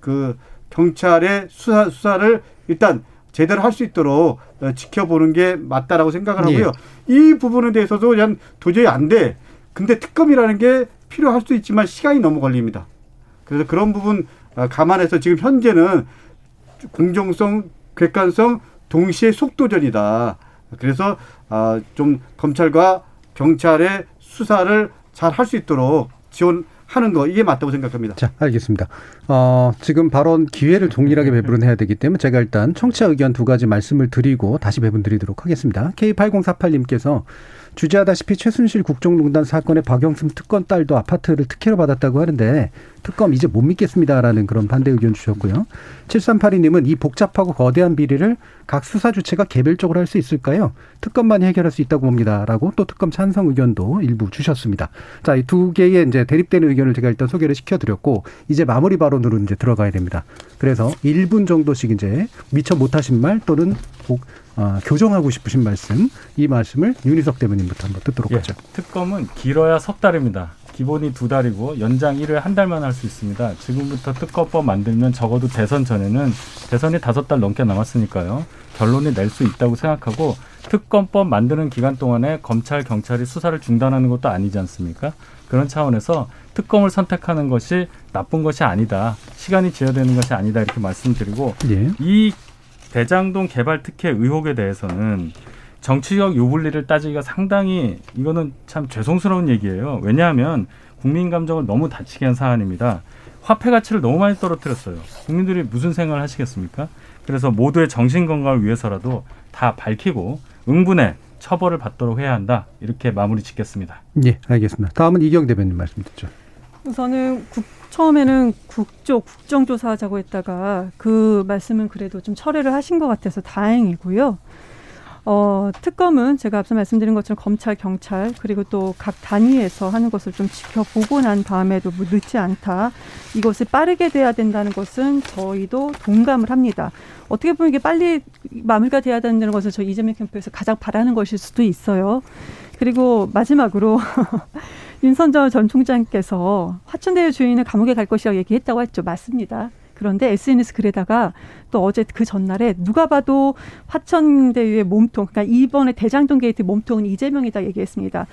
그 경찰의 수사 수사를 일단 제대로 할 수 있도록 어, 지켜보는 게 맞다라고 생각을 하고요. 이 부분에 대해서도 그냥 도저히 안 돼. 근데 특검이라는 게 필요할 수 있지만 시간이 너무 걸립니다. 그래서 그런 부분 어, 감안해서 지금 현재는 공정성, 객관성 동시에 속도전이다. 그래서 아, 좀 검찰과 경찰의 수사를 잘 할 수 있도록 지원 하는 거 이게 맞다고 생각합니다. 자, 알겠습니다. 어, 지금 발언 기회를 동일하게 배분을 해야 되기 때문에 제가 일단 청취자 의견 두 가지 말씀을 드리고 다시 배분 드리도록 하겠습니다. K8048님께서 주재하다시피 최순실 국정농단 사건의 박영순 특권 딸도 아파트를 특혜로 받았다고 하는데 특검 이제 못 믿겠습니다라는 그런 반대 의견 주셨고요. 7382님은 이 복잡하고 거대한 비리를 각 수사 주체가 개별적으로 할 수 있을까요? 특검만이 해결할 수 있다고 봅니다라고 또 특검 찬성 의견도 일부 주셨습니다. 자, 이 두 개의 이제 대립되는 의견을 제가 일단 소개를 시켜드렸고 이제 마무리 발언으로 이제 들어가야 됩니다. 그래서 1분 정도씩 이제 미처 못하신 말 또는 복, 어, 교정하고 싶으신 말씀 이 말씀을 윤희석 대변인부터 한번 듣도록 예, 하죠. 특검은 길어야 석 달입니다. 기본이 두 달이고 연장 1회 한 달만 할 수 있습니다. 지금부터 특검법 만들면 적어도 대선 전에는 대선이 다섯 달 넘게 남았으니까요. 결론을 낼 수 있다고 생각하고 특검법 만드는 기간 동안에 검찰 경찰이 수사를 중단하는 것도 아니지 않습니까? 그런 차원에서 특검을 선택하는 것이 나쁜 것이 아니다. 시간이 지연되는 것이 아니다 이렇게 말씀드리고 예. 이 대장동 개발 특혜 의혹에 대해서는 정치적 유불리를 따지기가 상당히 이거는 참 죄송스러운 얘기예요. 왜냐하면 국민 감정을 너무 다치게 한 사안입니다. 화폐 가치를 너무 많이 떨어뜨렸어요. 국민들이 무슨 생각을 하시겠습니까? 그래서 모두의 정신 건강을 위해서라도 다 밝히고 응분의 처벌을 받도록 해야 한다. 이렇게 마무리 짓겠습니다. 예, 알겠습니다. 다음은 이경 대변인 말씀 듣죠. 우선은 국, 처음에는 국조 국정조사하자고 했다가 그 말씀은 그래도 좀 철회를 하신 것 같아서 다행이고요. 어, 특검은 제가 앞서 말씀드린 것처럼 검찰, 경찰 그리고 또 각 단위에서 하는 것을 좀 지켜보고 난 다음에도 뭐 늦지 않다. 이것이 빠르게 돼야 된다는 것은 저희도 동감을 합니다. 어떻게 보면 이게 빨리 마무리가 돼야 된다는 것을 저 이재명 캠프에서 가장 바라는 것일 수도 있어요. 그리고 마지막으로 윤석열 전 총장께서 화천대유 주인은 감옥에 갈 것이라고 얘기했다고 했죠. 맞습니다. 그런데 SNS 글에다가 또 어제 그 전날에 누가 봐도 화천대유의 몸통, 그러니까 이번에 대장동 게이트 몸통은 이재명이다 얘기했습니다.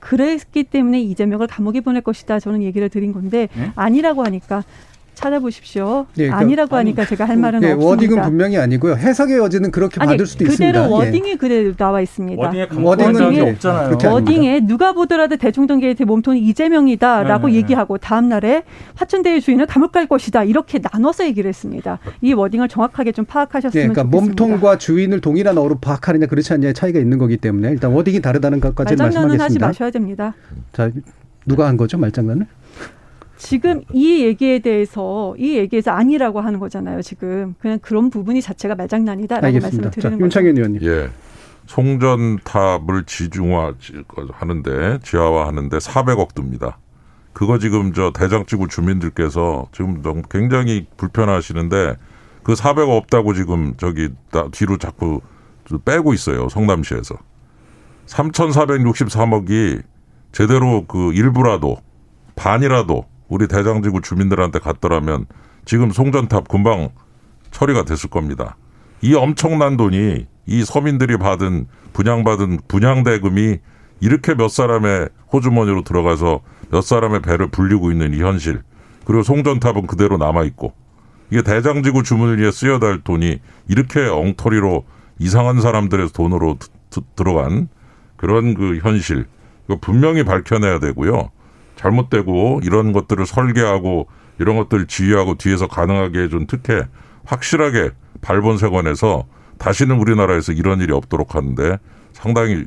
그랬기 때문에 이재명을 감옥에 보낼 것이다. 저는 얘기를 드린 건데 네? 아니라고 하니까 찾아보십시오. 네, 그러니까 아니라고 하니까 아니, 제가 할 말은 네, 없습니다. wording은 분명히 아니고요. 해석의 여지는 그렇게 아니, 받을 수도 그대로 있습니다. wording이 예. 그대로 나와 있습니다. wording에 wording은 없잖아요. wording에 누가 보더라도 대장동 게이트 몸통이 이재명이다라고 네, 얘기하고 다음 날에 화천대유 주인은 감옥 갈 것이다 이렇게 나눠서 얘기를 했습니다. 이 wording을 정확하게 좀 파악하셨으면 네, 그러니까 좋겠습니다. 몸통과 주인을 동일한 어로 파악하느냐 그렇지 않냐의 차이가 있는 거기 때문에 일단 wording이 다르다는 것까지 말씀하겠습니다. 하지 마셔야 됩니다. 자 누가 한 거죠 말장난을? 지금 이 얘기에 대해서 이 얘기에서 아니라고 하는 거잖아요. 지금 그냥 그런 부분이 자체가 말장난이다라고 알겠습니다. 말씀을 드리는 거죠. 윤창현 의원님. 예. 송전탑을 지중화 하는데 지하화하는데 400억 듭니다. 그거 지금 저 대장지구 주민들께서 지금 너무 굉장히 불편하시는데 그 400억 없다고 지금 저기 뒤로 자꾸 빼고 있어요. 성남시에서. 3,463억이 제대로 그 일부라도 반이라도 우리 대장지구 주민들한테 갔더라면 지금 송전탑 금방 처리가 됐을 겁니다. 이 엄청난 돈이 이 서민들이 받은 분양받은 분양대금이 이렇게 몇 사람의 호주머니로 들어가서 몇 사람의 배를 불리고 있는 이 현실. 그리고 송전탑은 그대로 남아 있고 이게 대장지구 주문을 위해 쓰여야 할 돈이 이렇게 엉터리로 이상한 사람들의 돈으로 들어간 그런 그 현실. 이거 분명히 밝혀내야 되고요. 잘못되고 이런 것들을 설계하고 이런 것들을 지휘하고 뒤에서 가능하게 해준 특혜 확실하게 발본색원에서 다시는 우리나라에서 이런 일이 없도록 하는데 상당히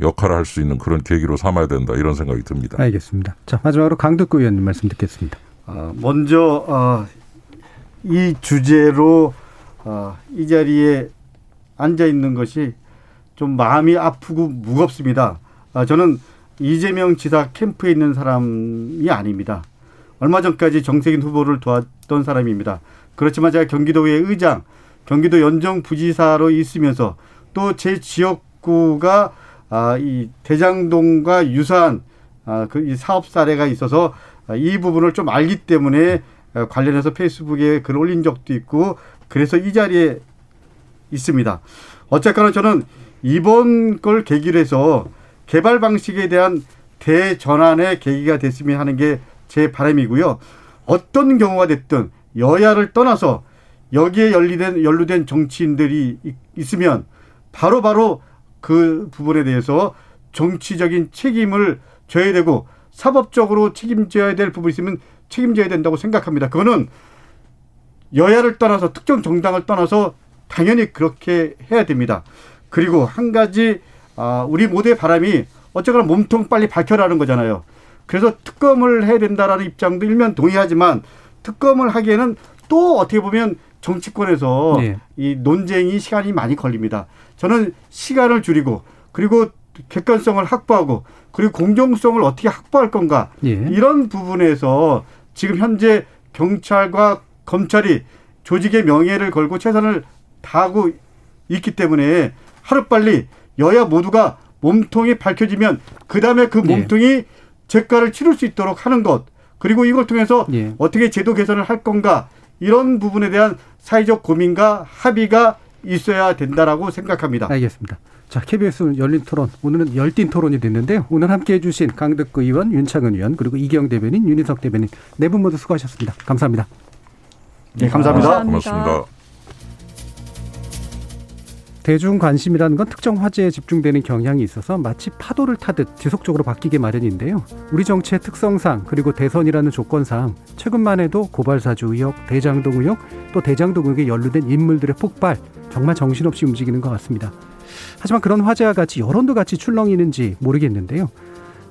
역할을 할 수 있는 그런 계기로 삼아야 된다 이런 생각이 듭니다. 알겠습니다. 자 마지막으로 강덕구 의원님 말씀 듣겠습니다. 어, 먼저 어, 이 주제로 어, 이 자리에 앉아 있는 것이 좀 마음이 아프고 무겁습니다. 아, 저는 이재명 지사 캠프에 있는 사람이 아닙니다. 얼마 전까지 정세균 후보를 도왔던 사람입니다. 그렇지만 제가 경기도의 의장, 경기도 연정 부지사로 있으면서 또 제 지역구가 아, 이 대장동과 유사한 아, 그 이 사업 사례가 있어서 이 부분을 좀 알기 때문에 관련해서 페이스북에 글 올린 적도 있고 그래서 이 자리에 있습니다. 어쨌거나 저는 이번 걸 계기로 해서 개발 방식에 대한 대전환의 계기가 됐으면 하는 게 제 바람이고요. 어떤 경우가 됐든 여야를 떠나서 여기에 연루된 연루된 정치인들이 있으면 바로바로 바로 그 부분에 대해서 정치적인 책임을 져야 되고 사법적으로 책임져야 될 부분이 있으면 책임져야 된다고 생각합니다. 그거는 여야를 떠나서 특정 정당을 떠나서 당연히 그렇게 해야 됩니다. 그리고 한 가지 아, 우리 모두의 바람이 어쨌거나 몸통 빨리 밝혀라는 거잖아요. 그래서 특검을 해야 된다라는 입장도 일면 동의하지만 특검을 하기에는 또 어떻게 보면 정치권에서 네. 이 논쟁이 시간이 많이 걸립니다. 저는 시간을 줄이고 그리고 객관성을 확보하고 그리고 공정성을 어떻게 확보할 건가 예. 이런 부분에서 지금 현재 경찰과 검찰이 조직의 명예를 걸고 최선을 다하고 있기 때문에 하루빨리 여야 모두가 몸통이 밝혀지면 그 다음에 그 예. 몸통이 예. 재가를 치를 수 있도록 하는 것 그리고 이걸 통해서 예. 어떻게 제도 개선을 할 건가 이런 부분에 대한 사회적 고민과 합의가 있어야 된다라고 생각합니다. 알겠습니다. 자, KBS 열린 토론. 오늘은 열띤 토론이 됐는데요. 오늘 함께 해주신 강덕구 의원, 윤창은 의원, 그리고 이경 대변인, 윤희석 대변인 네 분 모두 수고하셨습니다. 감사합니다. 네, 감사합니다. 감사합니다. 고맙습니다. 대중 관심이라는 건 특정 화제에 집중되는 경향이 있어서 마치 파도를 타듯 지속적으로 바뀌게 마련인데요. 우리 정치의 특성상 그리고 대선이라는 조건상 최근만 해도 고발사주 의혹, 대장동 의혹, 또 대장동 의혹에 연루된 인물들의 폭발 정말 정신없이 움직이는 것 같습니다. 하지만 그런 화제와 같이 여론도 같이 출렁이는지 모르겠는데요.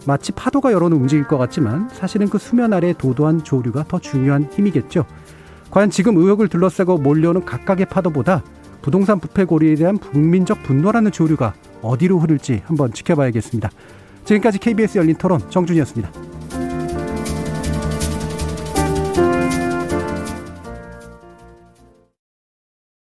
마치 파도가 여론을 움직일 것 같지만 사실은 그 수면 아래 도도한 조류가 더 중요한 힘이겠죠. 과연 지금 의혹을 둘러싸고 몰려오는 각각의 파도보다 부동산 부패 고리에 대한 국민적 분노라는 조류가 어디로 흐를지 한번 지켜봐야겠습니다. 지금까지 KBS 열린 토론 정준이었습니다.